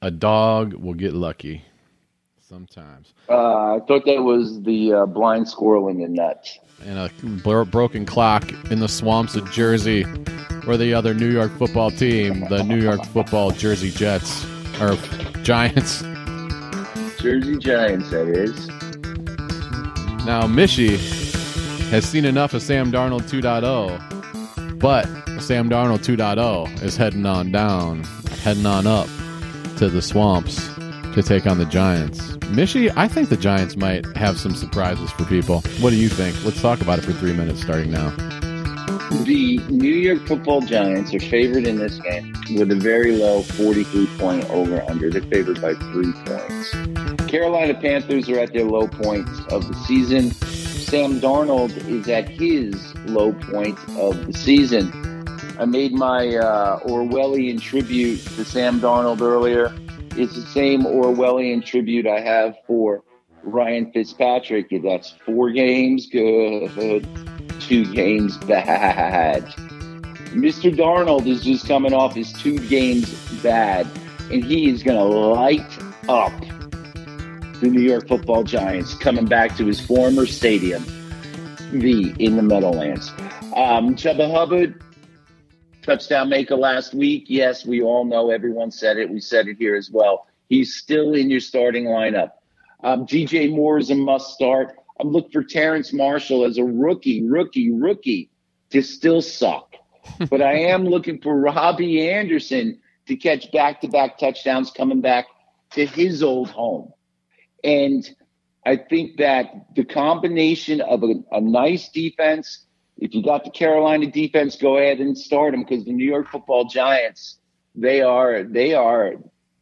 a dog will get lucky. Sometimes, Uh, I thought that was the uh, blind squirrel in the nuts. and a bro- broken clock in the swamps of Jersey, where the other New York football team, the New York Football Jersey Jets, or Giants. Jersey Giants, that is. Now, Mishy has seen enough of Sam Darnold 2.0, but Sam Darnold 2.0 is heading on down, heading on up to the swamps to take on the Giants. Mishy, I think the Giants might have some surprises for people. What do you think? Let's talk about it for three minutes starting now. The New York football Giants are favored in this game with a very low 43 point over under. They're favored by three points. Carolina Panthers are at their low point of the season. Sam Darnold is at his low point of the season. I made my uh, Orwellian tribute to Sam Darnold earlier. It's the same Orwellian tribute I have for Ryan Fitzpatrick. That's four games good, two games bad. Mr. Darnold is just coming off his two games bad, and he is going to light up the New York Football Giants coming back to his former stadium, the in the Meadowlands. Um, Chuba Hubbard, touchdown maker last week. Yes, we all know. Everyone said it. We said it here as well. He's still in your starting lineup. Um, DJ Moore is a must start. I'm looking for Terrace Marshall as a rookie, rookie, rookie to still suck. [laughs] but I am looking for Robbie Anderson to catch back to back touchdowns coming back to his old home. And I think that the combination of a, a nice defense, if you got the Carolina defense, go ahead and start them because the New York football giants, they are, they are,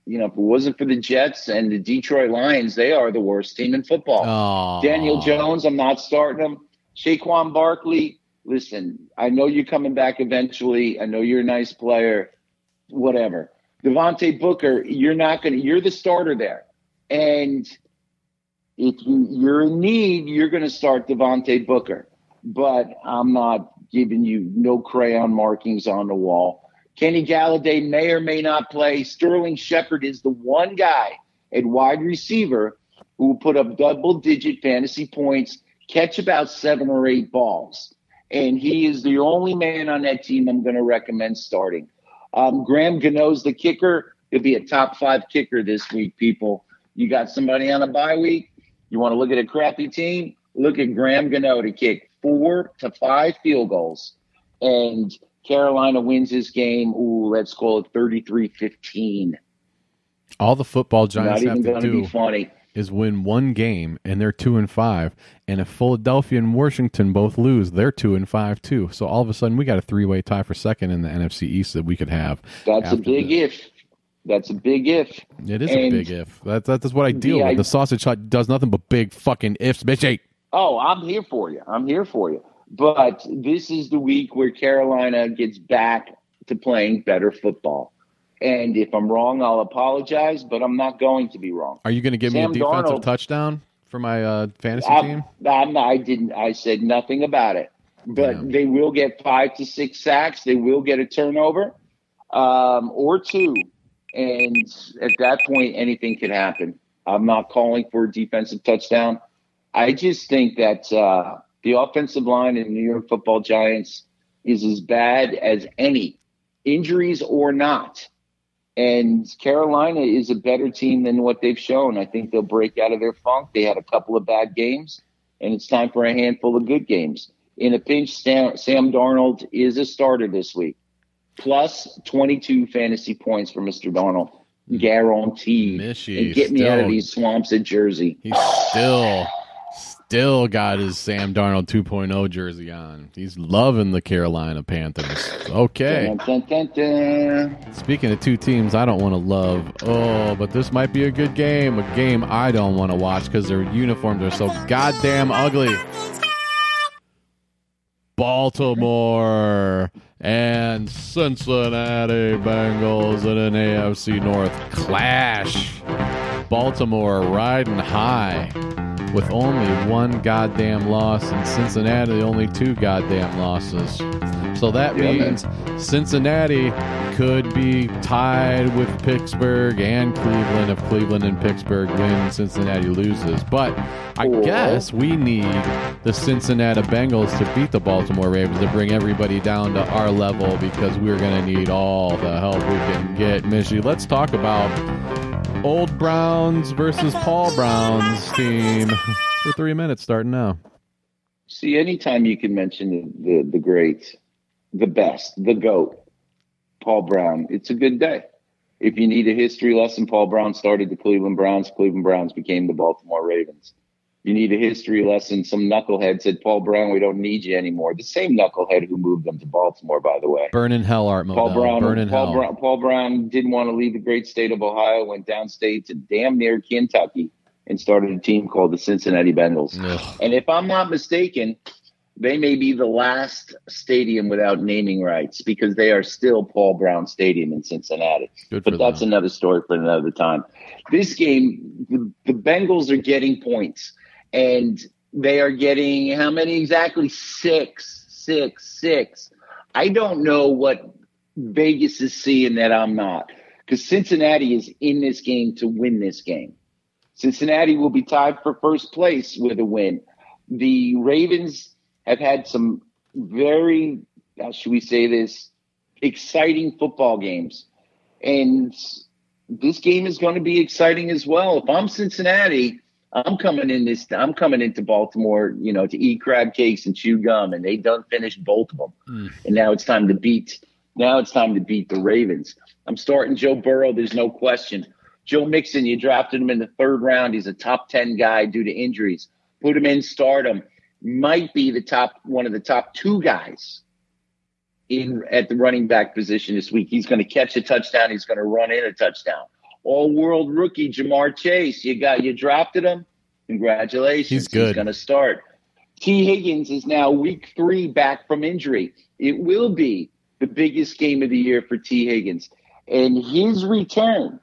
you know, if it wasn't for the Jets and the Detroit Lions, they are the worst team in football. Aw. Daniel Jones, I'm not starting him. Saquon Barkley, listen, I know you're coming back eventually. I know you're a nice player, whatever. Devontae Booker, you're not going to, you're the starter there. And if you, you're in need, you're going to start Devontae Booker. But I'm not giving you no crayon markings on the wall. Kenny Golladay may or may not play. Sterling Shepard is the one guy at wide receiver who will put up double digit fantasy points, catch about seven or eight balls. And he is the only man on that team I'm going to recommend starting. Um, Graham Gano's the kicker. He'll be a top five kicker this week, people. You got somebody on a bye week. You want to look at a crappy team? Look at Graham Gano to kick four to five field goals. And Carolina wins this game. Ooh, let's call it 33 15. All the football Giants have to do funny. is win one game, and they're two and five. And if Philadelphia and Washington both lose, they're two and five too. So all of a sudden, we got a three-way tie for second in the NFC East that we could have. That's a big this. if. That's a big if. It is a big if. That, that, that's what I deal the with. The sausage hut does nothing but big fucking ifs, bitch. Oh, I'm here for you. I'm here for you. But this is the week where Carolina gets back to playing better football. And if I'm wrong, I'll apologize, but I'm not going to be wrong. Are you going to give Sam me a defensive Darnold- touchdown for my uh, fantasy I'm, team? I'm I didn't. I said nothing about it. But Damn. they will get five to six sacks. They will get a turnover um, or two, and at that point, anything could happen. I'm not calling for a defensive touchdown. I just think that uh, the offensive line in New York Football Giants is as bad as any, injuries or not. And Carolina is a better team than what they've shown. I think they'll break out of their funk. They had a couple of bad games, and it's time for a handful of good games. In a pinch, Sam, Sam Darnold is a starter this week, plus 22 fantasy points for Mr. Darnold, guaranteed. Mishy, and get me out of these swamps at Jersey. He's still, still got his Sam Darnold 2.0 jersey on. He's loving the Carolina Panthers. Okay. Dun, dun, dun. Speaking of two teams I don't want to love, oh, but this might be a good game. A game I don't want to watch because their uniforms are so goddamn ugly. Baltimore and Cincinnati Bengals in an AFC North clash. Baltimore riding high with only one goddamn loss, and Cincinnati only two goddamn losses. So that Yeah, means Cincinnati could be tied with Pittsburgh and Cleveland if Cleveland and Pittsburgh win, Cincinnati loses. But I guess we need the Cincinnati Bengals to beat the Baltimore Ravens to bring everybody down to our level because we're going to need all the help we can get. Mishy, let's talk about Old Browns versus Paul Brown's team [laughs] for three minutes starting now. See, anytime you can mention the, the, the great, the best, the GOAT, Paul Brown, it's a good day. If you need a history lesson, Paul Brown started the Cleveland Browns. Cleveland Browns became the Baltimore Ravens. You need a history lesson. Some knucklehead said, Paul Brown, we don't need you anymore. The same knucklehead who moved them to Baltimore, by the way. Burn in hell, Art Paul Brown, Burn in Paul hell. Brown, Paul Brown didn't want to leave the great state of Ohio, went downstate to damn near Kentucky and started a team called the Cincinnati Bengals. Ugh. And if I'm not mistaken, they may be the last stadium without naming rights because they are still Paul Brown Stadium in Cincinnati. Good But that's them. another story for another time. This game, the, the Bengals are getting points, and they are getting how many exactly? Six, six, six. I don't know what Vegas is seeing that I'm not, because Cincinnati is in this game to win this game. Cincinnati will be tied for first place with a win. The Ravens have had some very, how should we say this, exciting football games. And this game is going to be exciting as well. If I'm Cincinnati, I'm coming in this. I'm coming into Baltimore, you know, to eat crab cakes and chew gum, and they done finished both of them. Hmm. And now it's time to beat. Now it's time to beat the Ravens. I'm starting Joe Burrow. There's no question. Joe Mixon, you drafted him in the third round. He's a top ten guy due to injuries. Put him in, start him. Might be the top one of the top two guys in at the running back position this week. He's going to catch a touchdown. He's going to run in a touchdown. All world rookie Ja'Marr Chase. You got you drafted him. Congratulations. He's good. He's going to start. Tee Higgins is now week three back from injury. It will be the biggest game of the year for Tee Higgins. And his return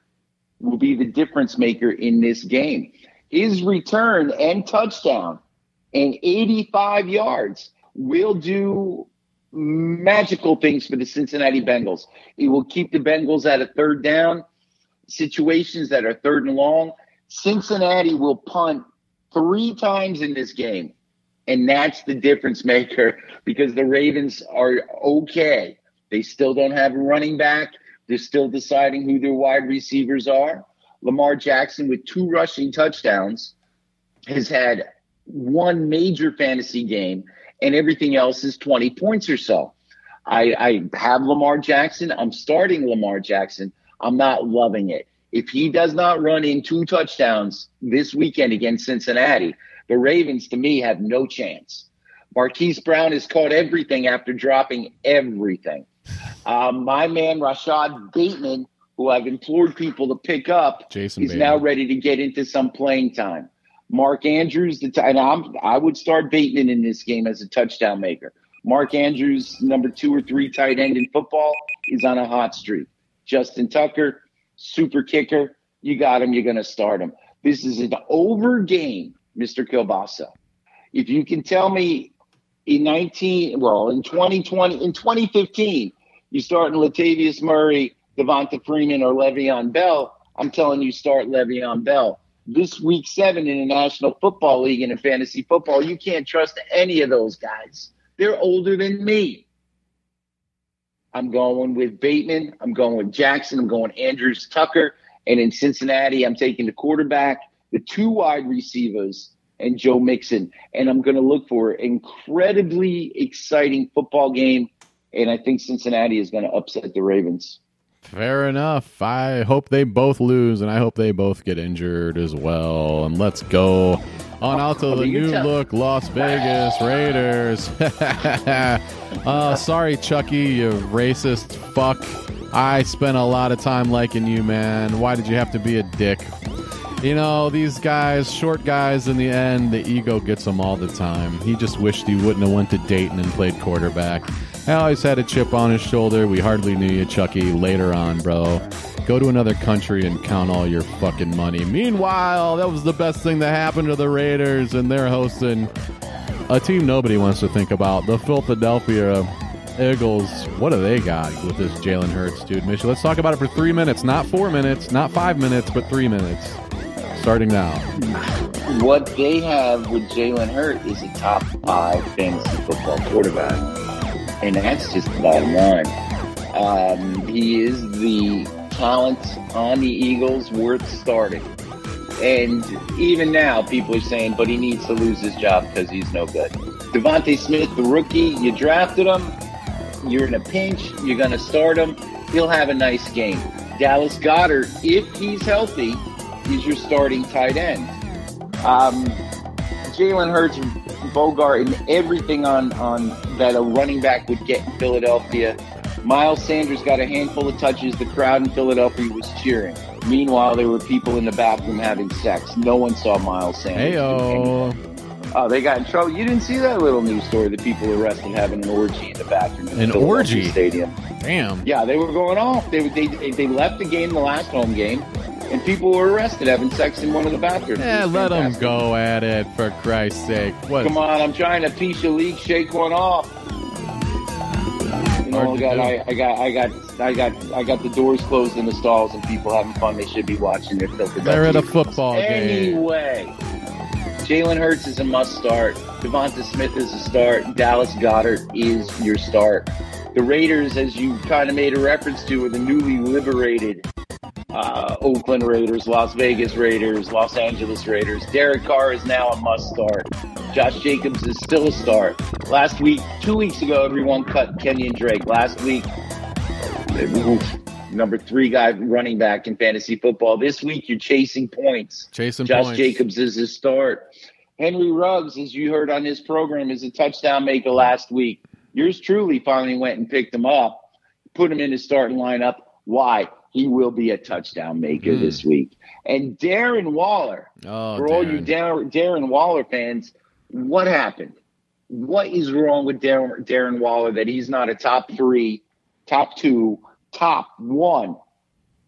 will be the difference maker in this game. His return and touchdown and 85 yards will do magical things for the Cincinnati Bengals. It will keep the Bengals at a third down, situations that are third and long. Cincinnati will punt three times in this game. And that's the difference maker [laughs] because the Ravens are okay. They still don't have a running back. They're still deciding who their wide receivers are. Lamar Jackson, with two rushing touchdowns, has had one major fantasy game, and everything else is 20 points or so. I, I have Lamar Jackson. I'm starting Lamar Jackson. I'm not loving it. If he does not run in two touchdowns this weekend against Cincinnati, the Ravens, to me, have no chance. Marquise Brown has caught everything after dropping everything. Um, my man Rashod Bateman, who I've implored people to pick up, Jason is Bateman. now ready to get into some playing time. Mark Andrews, the t- and I'm, I would start Bateman in this game as a touchdown maker. Mark Andrews, number two or three tight end in football, is on a hot streak. Justin Tucker, super kicker. You got him. You're going to start him. This is an over game, Mr. Kielbasa. If you can tell me in 19, well, in 2020, in 2015, you start in Latavius Murray, Devonta Freeman, or Le'Veon Bell, I'm telling you, start Le'Veon Bell. This week seven in the National Football League and in fantasy football, you can't trust any of those guys. They're older than me. I'm going with Bateman. I'm going with Jackson. I'm going Andrews Tucker. And in Cincinnati, I'm taking the quarterback, the two wide receivers, and Joe Mixon. And I'm going to look for an incredibly exciting football game. And I think Cincinnati is going to upset the Ravens. Fair enough. I hope they both lose, and I hope they both get injured as well. And let's go on out to [laughs] the new look Las Vegas Raiders. uh, [laughs] sorry, Chucky, you racist fuck. I spent a lot of time liking you, man. Why did you have to be a dick? You know, these guys, short guys, in the end, the ego gets them all the time. He just wished he wouldn't have went to Dayton and played quarterback. Always had a chip on his shoulder. We hardly knew you, Chucky. Later on, bro. Go to another country and count all your fucking money. Meanwhile, that was the best thing that happened to the Raiders, and they're hosting a team nobody wants to think about. The Philadelphia Eagles. What do they got with this Jalen Hurts, dude? Mitchell, let's talk about it for three minutes, not four minutes, not five minutes, but three minutes. Starting now. What they have with Jalen Hurt is a top five fantasy football quarterback, and that's just the bottom line. Um, he is the talent on the Eagles worth starting. And even now, people are saying, but he needs to lose his job because he's no good. DeVonta Smith, the rookie, you drafted him. You're in a pinch. You're going to start him. He'll have a nice game. Dallas Goedert, if he's healthy, is your starting tight end. Um, Jalen Hurts, and Bogart, and everything on, on that a running back would get in Philadelphia. Miles Sanders got a handful of touches. The crowd in Philadelphia was cheering. Meanwhile, there were people in the bathroom having sex. No one saw Miles Sanders. Heyo. Oh, they got in trouble. You didn't see that little news story? The people arrested having an orgy in the bathroom. In An orgy? Stadium. Damn. Yeah, they were going off. They, they they left the game, the last home game, and people were arrested having sex in one of the bathrooms. Yeah, let them go at it for Christ's sake. What? Come on, I'm trying to piece a leak, shake one off. You know, I got. I, I got, I got, I got, I got the doors closed in the stalls, and people having fun. They should be watching their filthy. They're at a football game. Anyway, Jalen Hurts is a must start. Devonta Smith is a start. Dallas Goedert is your start. The Raiders, as you kind of made a reference to, are the newly liberated uh, Oakland Raiders, Las Vegas Raiders, Los Angeles Raiders. Derek Carr is now a must start. Josh Jacobs is still a start. Last week, two weeks ago, everyone cut Kenyan Drake. Last week, number three guy running back in fantasy football. This week, you're chasing points. Chasing Josh points. Jacobs is his start. Henry Ruggs, as you heard on his program, is a touchdown maker last week. Yours truly finally went and picked him up, put him in his starting lineup. Why? He will be a touchdown maker Hmm. this week. And Darren Waller, Oh, for all you Darren. Darren, Darren Waller fans, what happened? What is wrong with Darren, Darren Waller that he's not a top three, top two, top one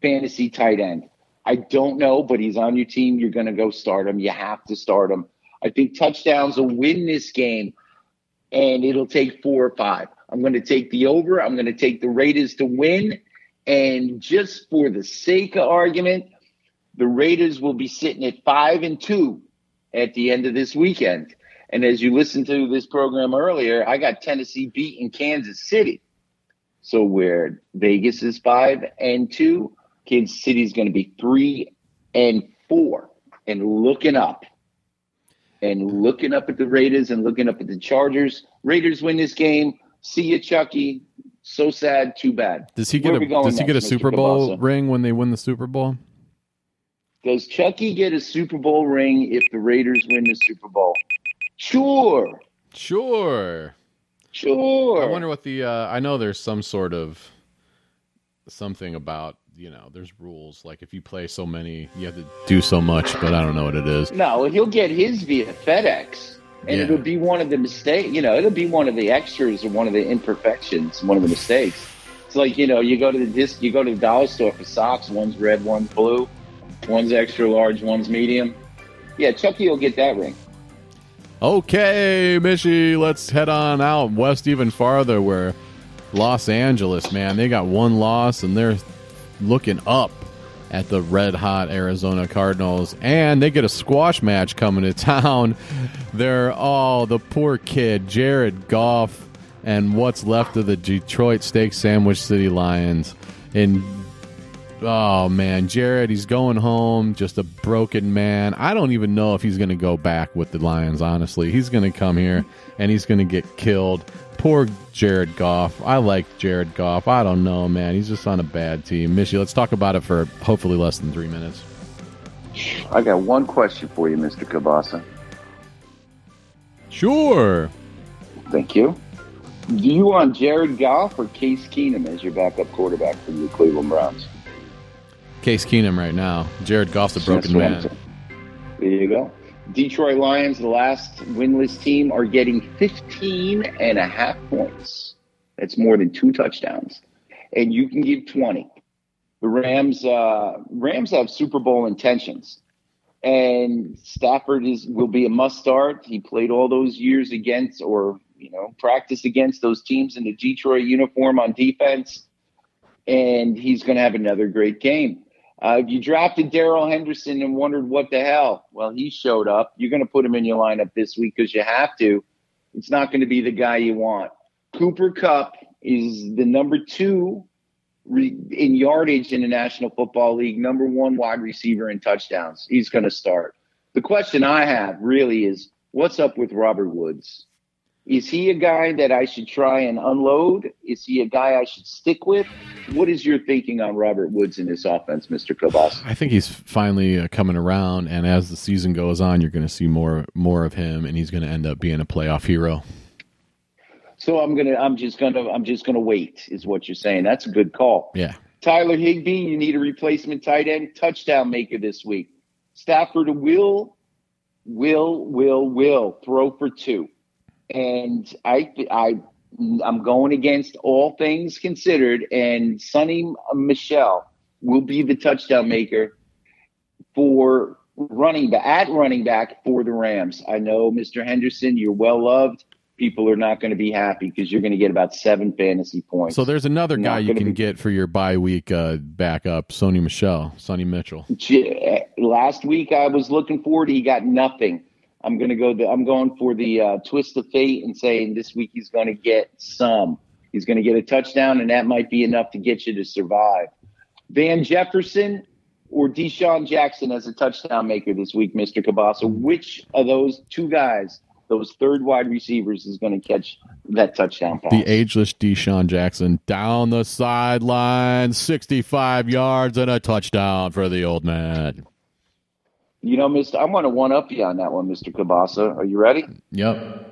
fantasy tight end? I don't know, but he's on your team. You're going to go start him. You have to start him. I think touchdowns will win this game, and it'll take four or five. I'm going to take the over. I'm going to take the Raiders to win. And just for the sake of argument, the Raiders will be sitting at five and two at the end of this weekend. And as you listened to this program earlier, I got Tennessee beating Kansas City. So where Vegas is five and two, Kansas City is going to be three and four. And looking up and looking up at the Raiders and looking up at the Chargers. Raiders win this game. See you, Chucky. So sad, too bad. Does he get we a Does he get a next, Mr. Super Bowl Kielbasa? ring when they win the Super Bowl? Does Chucky get a Super Bowl ring if the Raiders win the Super Bowl? Sure. Sure. Sure. I wonder what the. Uh, I know there's some sort of something about you know. There's rules like if you play so many, you have to do so much, but I don't know what it is. No, he'll get his via FedEx, and Yeah. it'll be one of the mistakes. You know, it'll be one of the extras or one of the imperfections, one of the mistakes. It's like you know, you go to the disc, you go to the dollar store for socks. One's red, one's blue, one's extra large, one's medium. Yeah, Chucky will get that ring. Okay, Mishy, let's head on out west even farther where Los Angeles, man, they got one loss and they're looking up at the red hot Arizona Cardinals and they get a squash match coming to [laughs] town. They're oh, the poor kid, Jared Goff and what's left of the Detroit Steak Sandwich City Lions. And Oh man, Jared, he's going home, just a broken man. I don't even know if he's going to go back with the Lions, honestly. He's going to come here and he's going to get killed. Poor Jared Goff. I like Jared Goff. I don't know, man. He's just on a bad team. Mishy, let's talk about it for hopefully less than three minutes. I got one question for you, Mr. Kielbasa. Sure. Thank you. Do you want Jared Goff or Case Keenum as your backup quarterback for the Cleveland Browns? Case Keenum right now. Jared Goff's a broken That's what I'm man. There you go. Detroit Lions, the last winless team, are getting 15 and a half points That's more than two touchdowns. And you can give 20. The Rams uh, Rams have Super Bowl intentions. And Stafford is will be a must start. He played all those years against or you know, practiced against those teams in the Detroit uniform on defense. And he's going to have another great game. Uh, you drafted Darrell Henderson and wondered what the hell, well, he showed up. You're going to put him in your lineup this week because you have to. It's not going to be the guy you want. Cooper Kupp is the number two re- in yardage in the National Football League, number one wide receiver in touchdowns. He's going to start. The question I have really is what's up with Robert Woods? Is he a guy that I should try and unload? Is he a guy I should stick with? What is your thinking on Robert Woods in this offense, Mr. Kobas? I think he's finally uh, coming around, and as the season goes on, you're going to see more more of him, and he's going to end up being a playoff hero. So I'm gonna, I'm just gonna, I'm just gonna wait. Is what you're saying? That's a good call. Yeah. Tyler Higbee, you need a replacement tight end, touchdown maker this week. Stafford will, will, will, will throw for two and I I I'm going against all things considered, and Sony Michel will be the touchdown maker for running back at running back for the Rams. I know, Mr. Henderson, you're well loved. People are not going to be happy because you're going to get about seven fantasy points. So there's another Not guy you can be- get for your bye week uh, backup, Sony Michel, Sonny Mitchell. Last week I was looking forward. He got nothing. I'm gonna go. The, I'm going for the uh, twist of fate and saying this week he's going to get some. He's going to get a touchdown, and that might be enough to get you to survive. Van Jefferson or DeSean Jackson as a touchdown maker this week, Mr. Kielbasa. Which of those two guys, those third wide receivers, is going to catch that touchdown pass? The ageless DeSean Jackson down the sideline, 65 yards and a touchdown for the old man. You know, Mr. I'm going to one up you on that one, Mr. Kielbasa. Are you ready? Yep.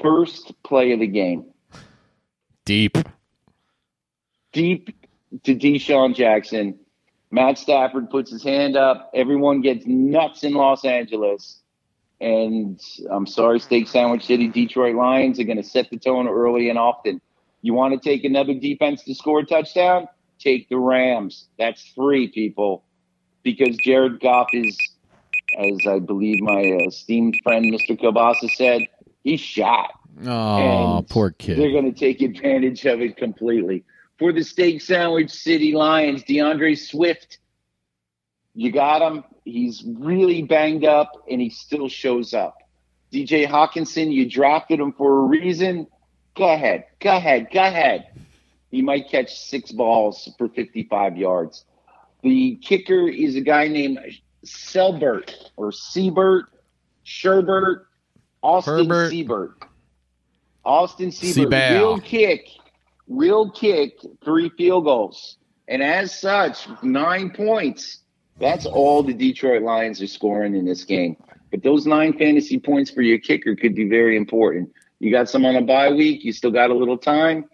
First play of the game. Deep. deep to DeSean Jackson. Matt Stafford puts his hand up. Everyone gets nuts in Los Angeles. And I'm sorry, Steak Sandwich City, Detroit Lions are going to set the tone early and often. You want to take another defense to score a touchdown? Take the Rams. That's three, people. Because Jared Goff is, as I believe my esteemed friend Mr. Kielbasa said, he's shot. Oh, And poor kid. They're going to take advantage of it completely. For the Steak Sandwich City Lions, DeAndre Swift, you got him. He's really banged up, and he still shows up. T.J. Hockenson, you drafted him for a reason. Go ahead. Go ahead. Go ahead. He might catch six balls for 55 yards. The kicker is a guy named Selbert or Seibert, Sherbert, Austin Herbert. Seibert. Austin Seibert will kick, real kick three field goals. And as such, nine points. That's all the Detroit Lions are scoring in this game. But those nine fantasy points for your kicker could be very important. You got some on a bye week, you still got a little time.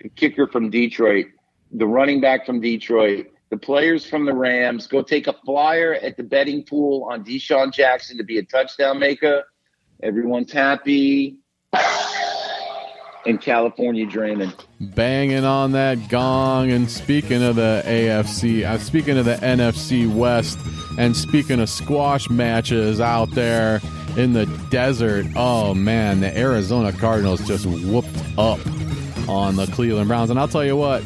The kicker from Detroit, the running back from Detroit, the players from the Rams, go take a flyer at the betting pool on DeSean Jackson to be a touchdown maker. Everyone's happy. And California dreaming. Banging on that gong. And speaking of the AFC, uh, speaking of the NFC West, and speaking of squash matches out there in the desert, oh man, the Arizona Cardinals just whooped up on the Cleveland Browns. And I'll tell you what,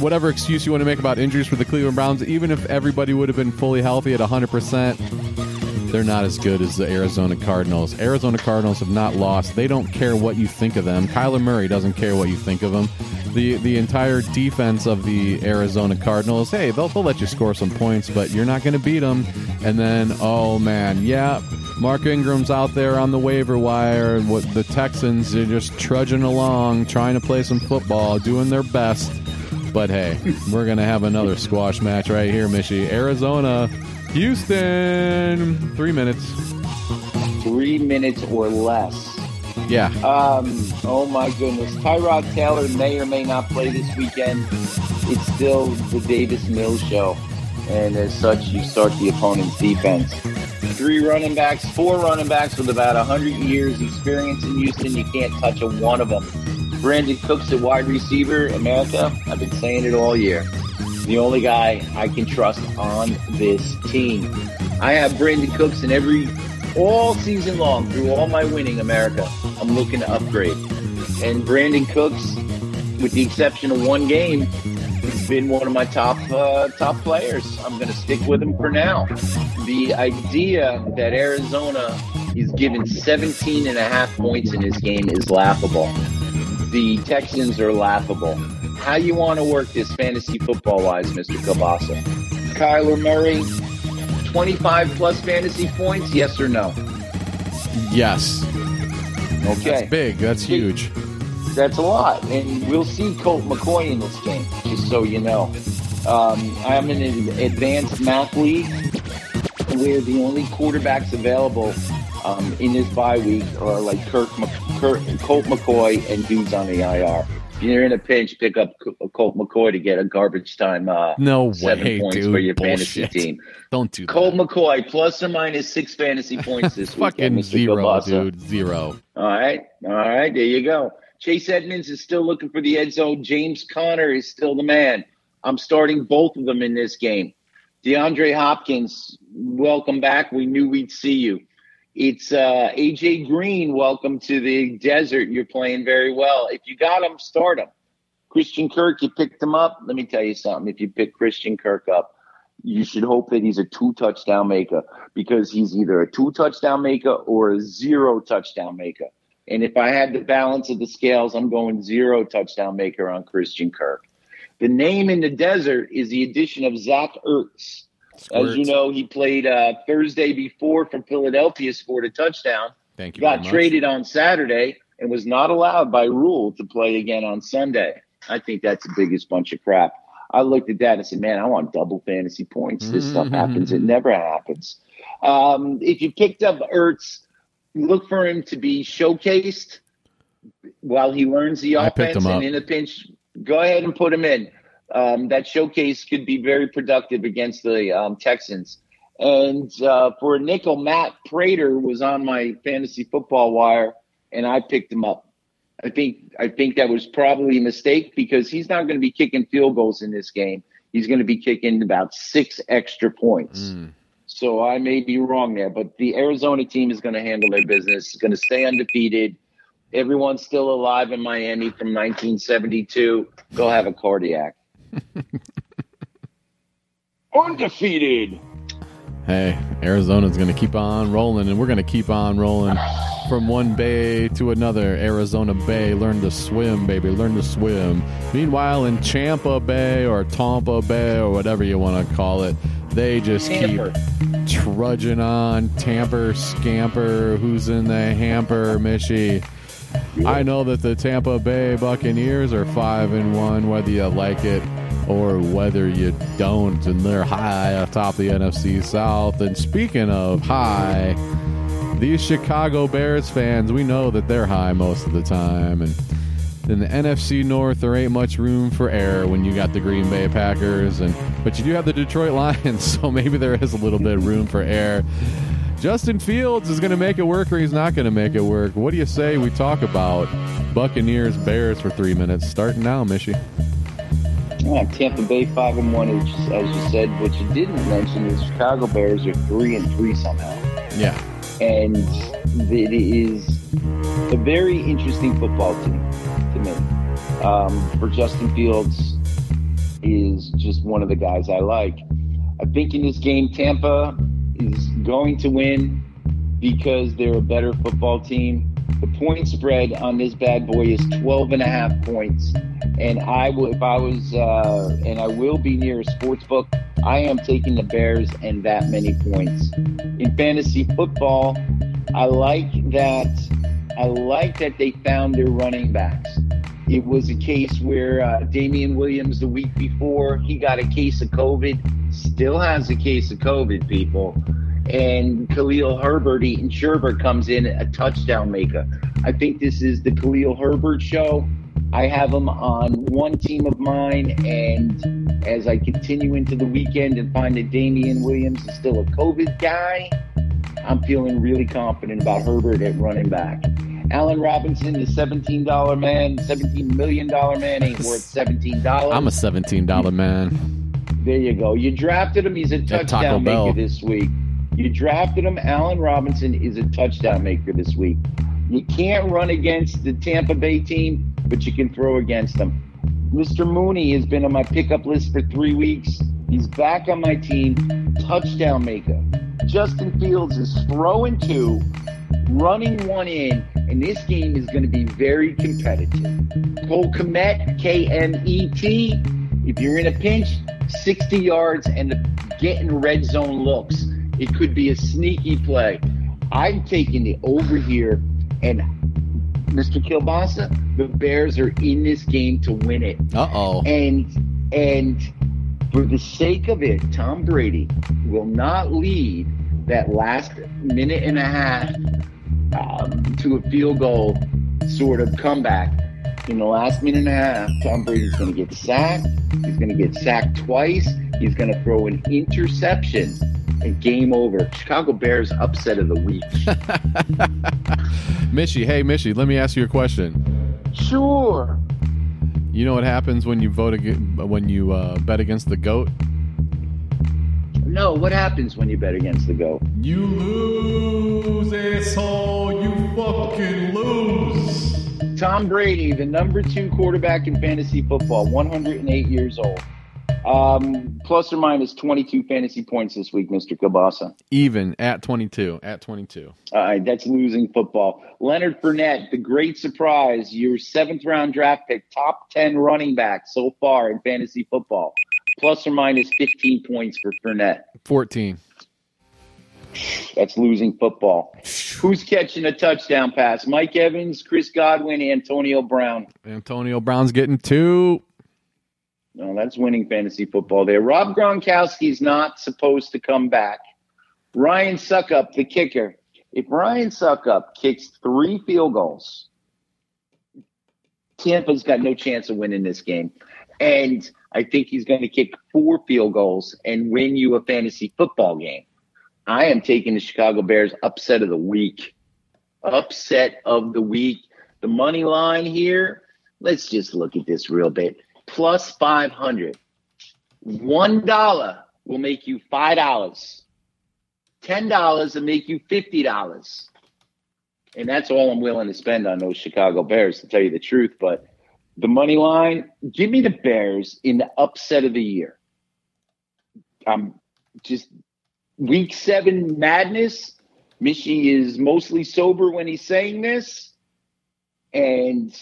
whatever excuse you want to make about injuries for the Cleveland Browns, even if everybody would have been fully healthy at 100%, they're not as good as the Arizona Cardinals. Arizona Cardinals have not lost. They don't care what you think of them. Kyler Murray doesn't care what you think of him. The the entire defense of the Arizona Cardinals, hey, they'll, they'll let you score some points, but you're not going to beat them. And then, oh man, yeah, Mark Ingram's out there on the waiver wire. What the Texans are just trudging along, trying to play some football, doing their best. But hey, we're gonna have another squash match right here, Mishy. Arizona, Houston, three minutes. Three minutes or less. Yeah, Um, oh my goodness. Tyrod Taylor may or may not play this weekend. It's still the Davis Mills show. And as such, you start the opponent's defense. Three running backs, four running backs with about 100 years experience in Houston. You can't touch a one of them. Brandin Cooks at wide receiver, America. I've been saying it all year. The only guy I can trust on this team. I have Brandin Cooks in every all season long through all my winning, America. I'm looking to upgrade. And Brandin Cooks, with the exception of one game, has been one of my top uh, top players. I'm going to stick with him for now. The idea that Arizona is given 17 and a half points in his game is laughable. The Texans are laughable. How you want to work this fantasy football wise, Mr. Kielbasa? Kyler Murray, 25 plus fantasy points, yes or no? Yes. Okay. That's big. That's huge. That's a lot. And we'll see Colt McCoy in this game, just so you know. Um, I'm in an advanced math league where the only quarterbacks available um, in this bye week are like Kirk, Kirk, Colt McCoy and dudes on the IR. If you're in a pinch, pick up Colt McCoy to get a garbage time uh, No seven way, points dude. for your Bullshit. fantasy team. Don't do that. Colt McCoy plus or minus six fantasy points this week. Fucking weekend, zero, Kielbasa. dude. Zero. All right. All right. There you go. Chase Edmonds is still looking for the end zone. James Conner is still the man. I'm starting both of them in this game. DeAndre Hopkins, welcome back. We knew we'd see you. It's uh, AJ Green. Welcome to the desert. You're playing very well. If you got him, start him. Christian Kirk, you picked him up. Let me tell you something. If you pick Christian Kirk up, you should hope that he's a two touchdown maker because he's either a two touchdown maker or a zero touchdown maker. And if I had the balance of the scales, I'm going zero touchdown maker on Christian Kirk. The name in the desert is the addition of Zach Ertz. As you know, he played uh, Thursday before for Philadelphia, scored a touchdown Thank you. got traded on Saturday and was not allowed by rule to play again on Sunday. I think that's the biggest bunch of crap. I looked at that and said, man, I want double fantasy points. This stuff happens. It [laughs] never happens. Um, if you picked up Ertz, look for him to be showcased while he learns the offense. And in a pinch, go ahead and put him in. Um, that showcase could be very productive against the um, Texans. And uh, for a nickel, Matt Prater was on my fantasy football wire, and I picked him up. I think I think that was probably a mistake because he's not going to be kicking field goals in this game. He's going to be kicking about six extra points. Mm. So I may be wrong there, but the Arizona team is going to handle their business. It's Going to stay undefeated. Everyone's still alive in Miami from 1972. Go have a cardiac. [laughs] Undefeated. Hey, Arizona's going to keep on rolling, and we're going to keep on rolling from one bay to another. Arizona Bay, learn to swim, baby, learn to swim. Meanwhile, in Champa Bay or Tampa Bay or whatever you want to call it, they just Tamper. keep trudging on. Tamper, scamper, who's in the hamper, Mishy. I know that the Tampa Bay Buccaneers are five and one, whether you like it or whether you don't, and they're high atop the NFC South. And speaking of high, these Chicago Bears fans, we know that they're high most of the time, and in the NFC North, there ain't much room for error when you got the Green Bay Packers, and but you do have the Detroit [laughs] Lions, so maybe there is a little bit of room for error. Justin Fields is going to make it work, or he's not going to make it work. What do you say we talk about Buccaneers Bears for three minutes, starting now, Mishy? Yeah, Tampa Bay five and one, as as you said. What you didn't mention is Chicago Bears are three and three somehow, Yeah, and it is a very interesting football team to me. Um, for Justin Fields is just one of the guys I like. I think in this game, Tampa is going to win because they're a better football team. The point spread on this bad boy is 12 and a half points. And I will, if I was, uh, and I will be near a sports book, I am taking the Bears and that many points. In fantasy football, I like that. I like that they found their running backs. It was a case where uh, Damien Williams the week before he got a case of COVID, still has a case of COVID, people. And Khalil Herbert eating sherbet comes in a touchdown maker. I think this is the Khalil Herbert show. I have him on one team of mine, and as I continue into the weekend and find that Damien Williams is still a COVID guy, I'm feeling really confident about Herbert at running back. Allen Robinson, the seventeen dollar man, seventeen million dollar man, ain't worth [laughs] seventeen dollars. I'm a seventeen dollar man. There you go. You drafted him. He's a touchdown Bell. maker this week. You drafted him. Allen Robinson is a touchdown maker this week. You can't run against the Tampa Bay team, but you can throw against them. Mr. Mooney has been on my pickup list for three weeks. He's back on my team. Touchdown maker. Justin Fields is throwing two, running one in, and this game is going to be very competitive. Cole Kmet, K M E T. If you're in a pinch, 60 yards and getting red zone looks. It could be a sneaky play. I'm taking the over here, and Mr. Kielbasa, the Bears are in this game to win it. Uh oh. And and for the sake of it, Tom Brady will not lead that last minute and a half um, to a field goal sort of comeback. In the last minute and a half, Tom Brady's going to get sacked. He's going to get sacked twice. He's going to throw an interception. And game over. Chicago Bears upset of the week. [laughs] Mishy, hey Mishy, let me ask you a question. sure. You know what happens when you vote ag- when you uh, bet against the goat? No, what happens when you bet against the GOAT? You lose, asshole. You fucking lose. Tom Brady, the number two quarterback in fantasy football, 108 years old. Um, plus or minus 22 fantasy points this week, Mr. Kabasa. Even at 22. At 22. All right, that's losing football. Leonard Fournette, the great surprise, your seventh round draft pick, top 10 running back so far in fantasy football. Plus or minus 15 points for Fournette. 14. That's losing football. Who's catching a touchdown pass? Mike Evans, Chris Godwin, Antonio Brown. Antonio Brown's getting two. No, that's winning fantasy football there. Rob Gronkowski's not supposed to come back. Ryan Succop, the kicker. If Ryan Succop kicks three field goals, Tampa's got no chance of winning this game. And I think he's going to kick four field goals and win you a fantasy football game. I am taking the Chicago Bears upset of the week. Upset of the week. The money line here, let's just look at this real bit. Plus 500. $1 will make you $5. $10 will make you $50. And that's all I'm willing to spend on those Chicago Bears, to tell you the truth. But the money line, give me the Bears in the upset of the year. I'm just week seven madness. Mishy is mostly sober when he's saying this. And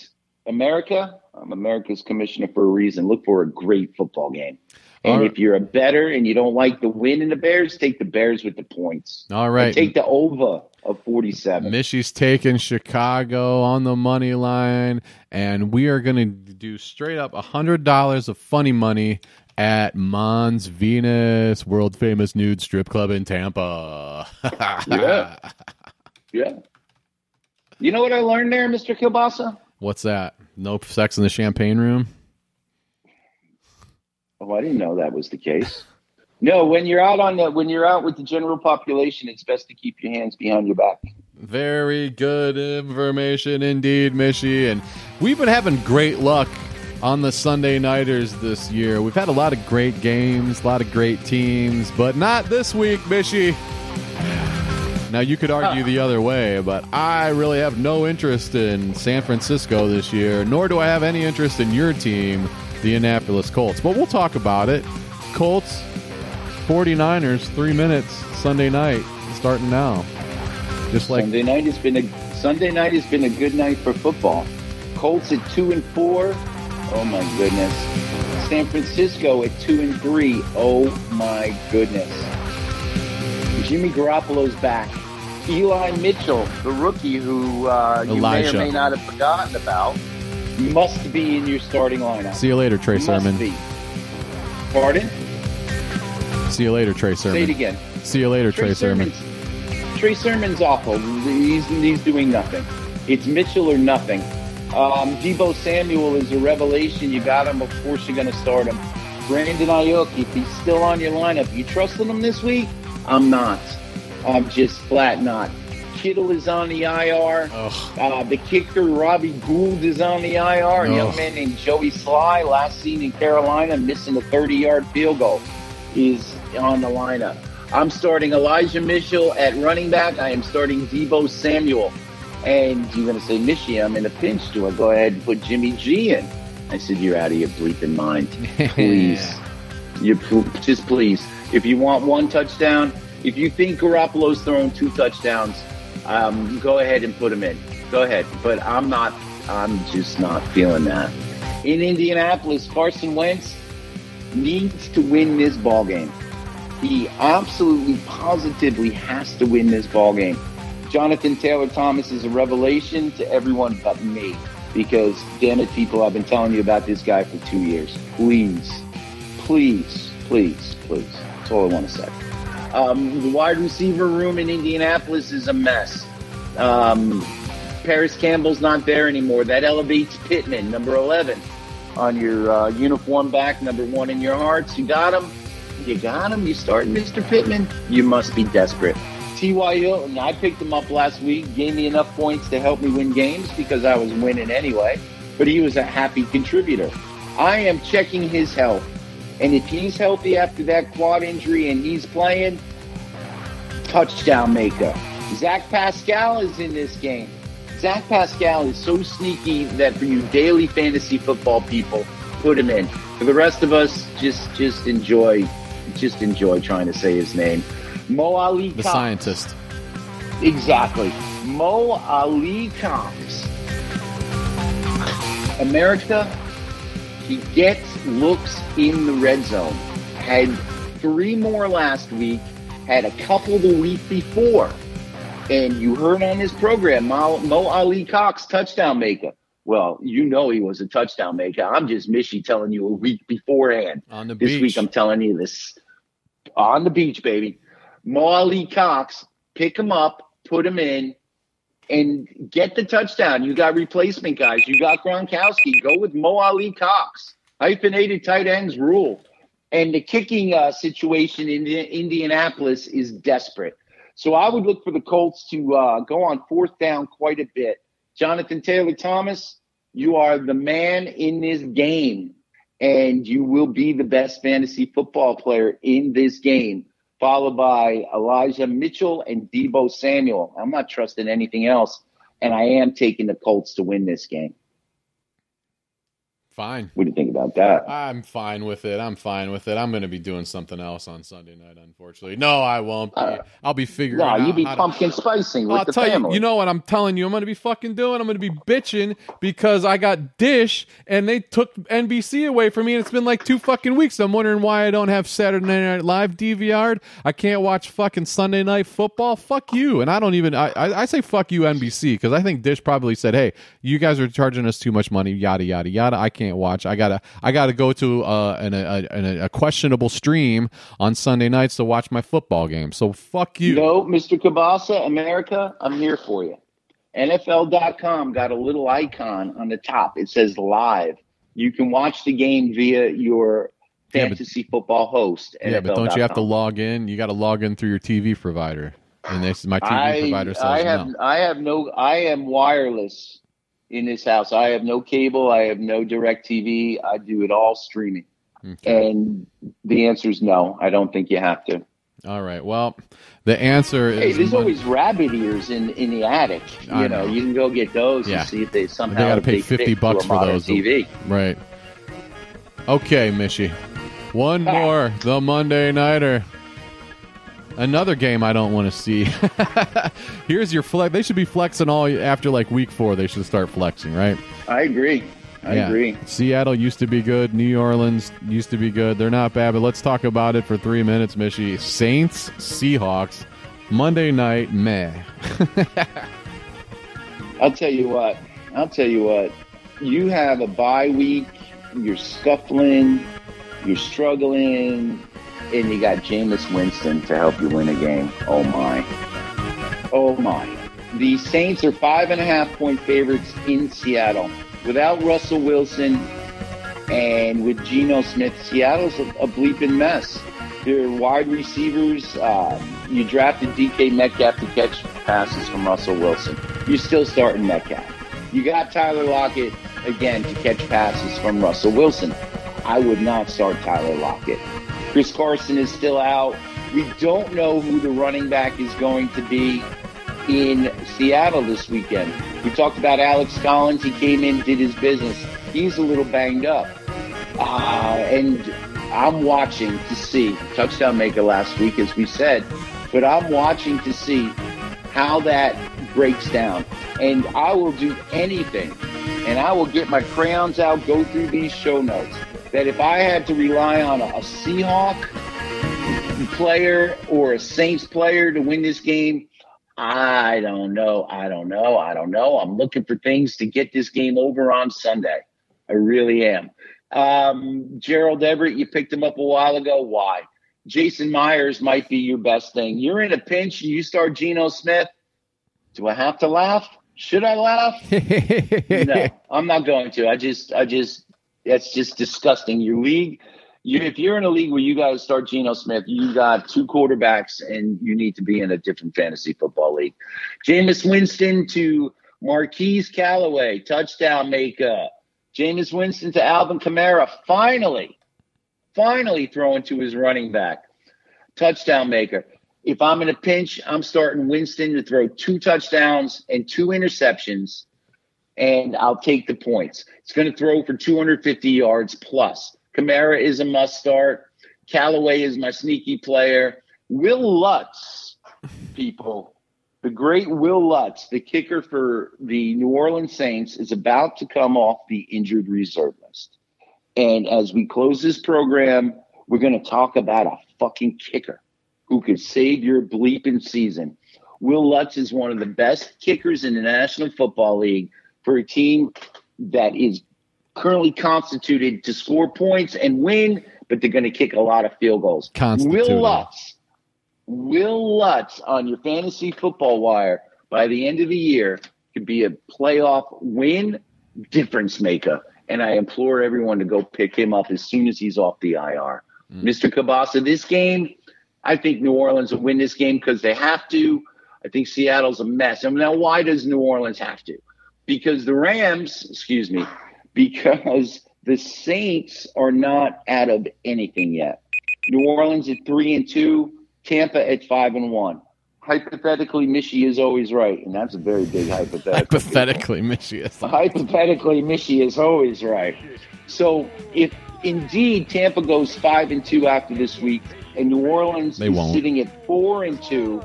America, I'm America's commissioner for a reason. Look for a great football game. And right. if you're a better and you don't like the win in the Bears, take the Bears with the points. All right. And take the over of 47. Mishy's taking Chicago on the money line, and we are going to do straight up $100 of funny money at Mons Venus, world famous nude strip club in Tampa. [laughs] Yeah. Yeah. You know what I learned there, Mr. Kielbasa? What's that? No sex in the champagne room? Oh, I didn't know that was the case. No, when you're out on the when you're out with the general population, it's best to keep your hands behind your back. Very good information indeed, Mishy. And we've been having great luck on the Sunday Nighters this year. We've had a lot of great games, a lot of great teams, but not this week, Mishy. Now, you could argue the other way, but I really have no interest in San Francisco this year, nor do I have any interest in your team, the Annapolis Colts. But we'll talk about it. Colts, 49ers, three minutes, Sunday night, starting now. Just like Sunday night has been a Sunday night has been a good night for football. Colts at two and four. Oh my goodness. San Francisco at two and three. Oh my goodness. Jimmy Garoppolo's back. Eli Mitchell, the rookie who uh, you may or may not have forgotten about, must be in your starting lineup. See you later, Trey Must Sermon. be. Pardon? See you later, Trey Sermon. Say it again. See you later, Trey Sermon. Sermon's, Trey Sermon's awful. He's, he's doing nothing. It's Mitchell or nothing. Um, Deebo Samuel is a revelation. You got him. Of course, you're going to start him. Brandon Aiyuk, if he's still on your lineup, you trusting him this week? I'm not. I'm just flat not. Kittle is on the IR. Uh, the kicker, Robbie Gould, is on the IR. A young man named Joey Slye, last seen in Carolina, missing a 30 yard field goal, is on the lineup. I'm starting Elijah Mitchell at running back. I am starting Deebo Samuel. And you're going to say, Mishy, I'm in a pinch. Do I go ahead and put Jimmy G in? I said, You're out of your bleeping mind. [laughs] Please. You just please. If you want one touchdown, if you think Garoppolo's throwing two touchdowns, um, go ahead and put him in. Go ahead. But I'm not. I'm just not feeling that. In Indianapolis, Carson Wentz needs to win this ball game. He absolutely, positively has to win this ball game. Jonathan Taylor Thomas is a revelation to everyone but me because, damn it, people, I've been telling you about this guy for two years. Please, please, please, please. That's all I want to say. Um, the wide receiver room in Indianapolis is a mess. Um, Parris Campbell's not there anymore. That elevates Pittman, number 11, on your uh, uniform back, number one in your hearts. You got him. You got him. You start Mr. Pittman. You must be desperate. T.Y. Hilton, I picked him up last week, gave me enough points to help me win games because I was winning anyway, but he was a happy contributor. I am checking his health. And if he's healthy after that quad injury and he's playing, touchdown maker. Zach Pascal is in this game. Zach Pascal is so sneaky that for you daily fantasy football people, put him in. For the rest of us, just just enjoy, just enjoy trying to say his name. Mo Alie-Cox. The Cox. scientist. Exactly. Mo Ali Cox. America, he gets looks in the red zone. Had three more last week, had a couple the week before. And you heard on his program, Mo, Mo Alie-Cox, touchdown maker. Well, you know he was a touchdown maker. I'm just Mishy telling you a week beforehand. On the This beach. week I'm telling you this on the beach, baby. Mo Cox, pick him up, put him in, and get the touchdown. You got replacement guys. You got Gronkowski. Go with Mo Cox. Hyphenated tight ends rule. And the kicking uh, situation in Indianapolis is desperate. So I would look for the Colts to uh, go on fourth down quite a bit. Jonathan Taylor Thomas, you are the man in this game, and you will be the best fantasy football player in this game, followed by Elijah Mitchell and Deebo Samuel. I'm not trusting anything else, and I am taking the Colts to win this game. Fine. What do you think about that? I'm fine with it. I'm fine with it. I'm going to be doing something else on Sunday night, unfortunately. No, I won't be. Uh, I'll be figuring No, out you be how to- pumpkin spicing with I'll tell family. you, you know what I'm telling you, I'm going to be fucking doing. I'm going to be bitching because I got Dish and they took NBC away from me, and it's been like two fucking weeks. I'm wondering why I don't have Saturday Night Live DVR'd. I can't watch fucking Sunday Night Football. Fuck you. And I don't even. I, I, I say fuck you NBC because I think Dish probably said, "Hey, you guys are charging us too much money." Yada yada yada. I can't watch. I gotta. I gotta go to uh, an, a, a, a questionable stream on Sunday nights to watch my football game. So fuck you. No, Mr. Kabasa, America, I'm here for you. NFL.com got a little icon on the top. It says live. You can watch the game via your Yeah, but- fantasy football host. Yeah, but don't you have to log in? You got to log in through your TV provider. And this, is my TV I, provider says I have no. I have no I am wireless in this house. I have no cable. I have no direct TV. I do it all streaming. Okay. And the answer is no. I don't think you have to. All right. Well, the answer Hey, is there's mon- always rabbit ears in, in the attic. You know, know. you can go get those Yeah. and see if they somehow They gotta pay 50 bucks for those. TV. right. Okay, Mishy. One ah. more, the Monday Nighter. Another game I don't want to see. [laughs] Here's your flex. They should be flexing all after like week four. They should start flexing, right? I agree. I Yeah. agree. Seattle used to be good. New Orleans used to be good. They're not bad, but let's talk about it for three minutes, Mishy. Saints, Seahawks, Monday night, meh. [laughs] I'll tell you what. I'll tell you what. You have a bye week. You're scuffling. You're struggling, and you got Jameis Winston to help you win a game. Oh my. Oh my. The Saints are five and a half point favorites in Seattle. Without Russell Wilson and with Geno Smith, Seattle's a, a bleeping mess. Their wide receivers, um, you drafted DK Metcalf to catch passes from Russell Wilson. You're still starting Metcalf. You got Tyler Lockett again to catch passes from Russell Wilson. I would not start Tyler Lockett. Chris Carson is still out. We don't know who the running back is going to be in Seattle this weekend. We talked about Alex Collins. He came in, did his business. He's a little banged up. Uh, and I'm watching to see touchdown maker last week, as we said, but I'm watching to see how that breaks down. And I will do anything, and I will get my crayons out, go through these show notes. That if I had to rely on a, a Seahawk player or a Saints player to win this game, I don't know. I don't know. I don't know. I'm looking for things to get this game over on Sunday. I really am. Um, Gerald Everett, you picked him up a while ago. Why? Jason Myers might be your best thing. You're in a pinch and you start Geno Smith. Do I have to laugh? Should I laugh? [laughs] no, I'm not going to. I just, I just, that's just disgusting. Your league, you, if you're in a league where you got to start Geno Smith, you got two quarterbacks and you need to be in a different fantasy football league. Jameis Winston to Marquise Callaway, touchdown maker. Jameis Winston to Alvin Kamara, finally, finally throwing to his running back. Touchdown maker. If I'm in a pinch, I'm starting Winston to throw two touchdowns and two interceptions, and I'll take the points. It's going to throw for 250 yards plus. Kamara is a must start. Callaway is my sneaky player. Will Lutz, people, the great Will Lutz, the kicker for the New Orleans Saints, is about to come off the injured reserve list. And as we close this program, we're going to talk about a fucking kicker who could save your bleeping season. Will Lutz is one of the best kickers in the National Football League for a team that is currently constituted to score points and win, but they're going to kick a lot of field goals. Will Lutz, Will Lutz on your fantasy football wire by the end of the year could be a playoff win difference maker. And I implore everyone to go pick him up as soon as he's off the IR. Mr. Mm. Kabasa, this game, I think New Orleans will win this game because they have to. I think Seattle's a mess. I mean, now, why does New Orleans have to? Because the Rams, excuse me, because the Saints are not out of anything yet. New Orleans at three and two, Tampa at five and one. Hypothetically, Mishy is always right, and that's a very big hypothetical. Hypothetically, Michigan. Hypothetically, Mishy is always right. So if indeed Tampa goes five and two after this week, and New Orleans They is won't. sitting at four and two,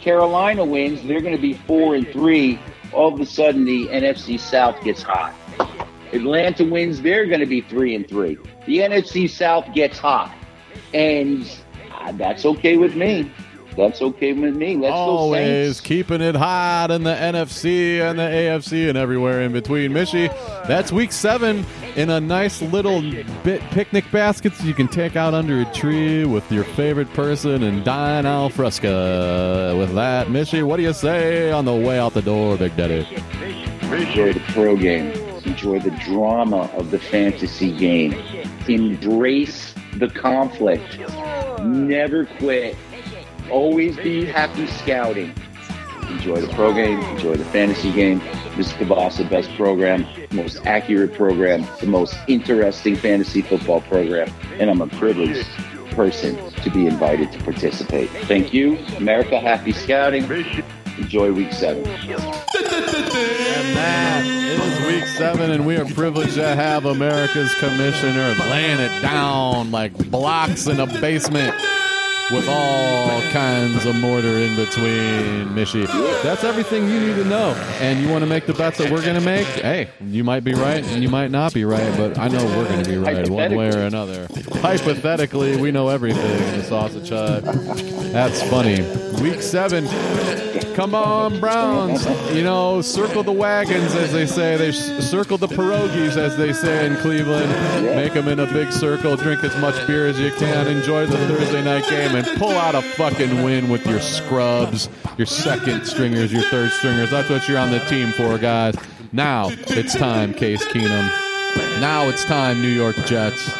Carolina wins, they're going to be four and three. All of a sudden, the NFC South gets hot. Atlanta wins, they're going to be three and three. The NFC South gets hot, and uh, that's okay with me. That's okay with me. Let's Always keeping it hot in the NFC and the AFC and everywhere in between. Mishy, that's week seven in a nice little bit picnic baskets you can take out under a tree with your favorite person and dine al fresco. With that, Mishy, what do you say on the way out the door, Big Daddy? Enjoy the pro game. Enjoy the drama of the fantasy game. Embrace the conflict. Never quit. Always be happy scouting. Enjoy the pro game. Enjoy the fantasy game. This is the Best Program, most accurate program, the most interesting fantasy football program, and I'm a privileged person to be invited to participate. Thank you, America. Happy scouting. Enjoy week seven. And that is week seven, and we are privileged to have America's commissioner laying it down like blocks in a basement with all kinds of mortar in between, Mishy. That's everything you need to know. And you want to make the bets that we're going to make? Hey, you might be right and you might not be right, but I know we're going to be right one way or another. Hypothetically, we know everything in the sausage hut. That's funny. Week seven. Come on, Browns. You know, circle the wagons, as they say. They circle the pierogies, as they say in Cleveland. Make them in a big circle. Drink as much beer as you can. Enjoy the Thursday night game pull out a fucking win with your scrubs, your second stringers, your third stringers. That's what you're on the team for, guys. Now it's time, Case Keenum. Now it's time, New York Jets.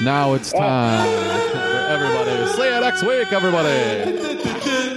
Now it's time everybody. See you next week, everybody.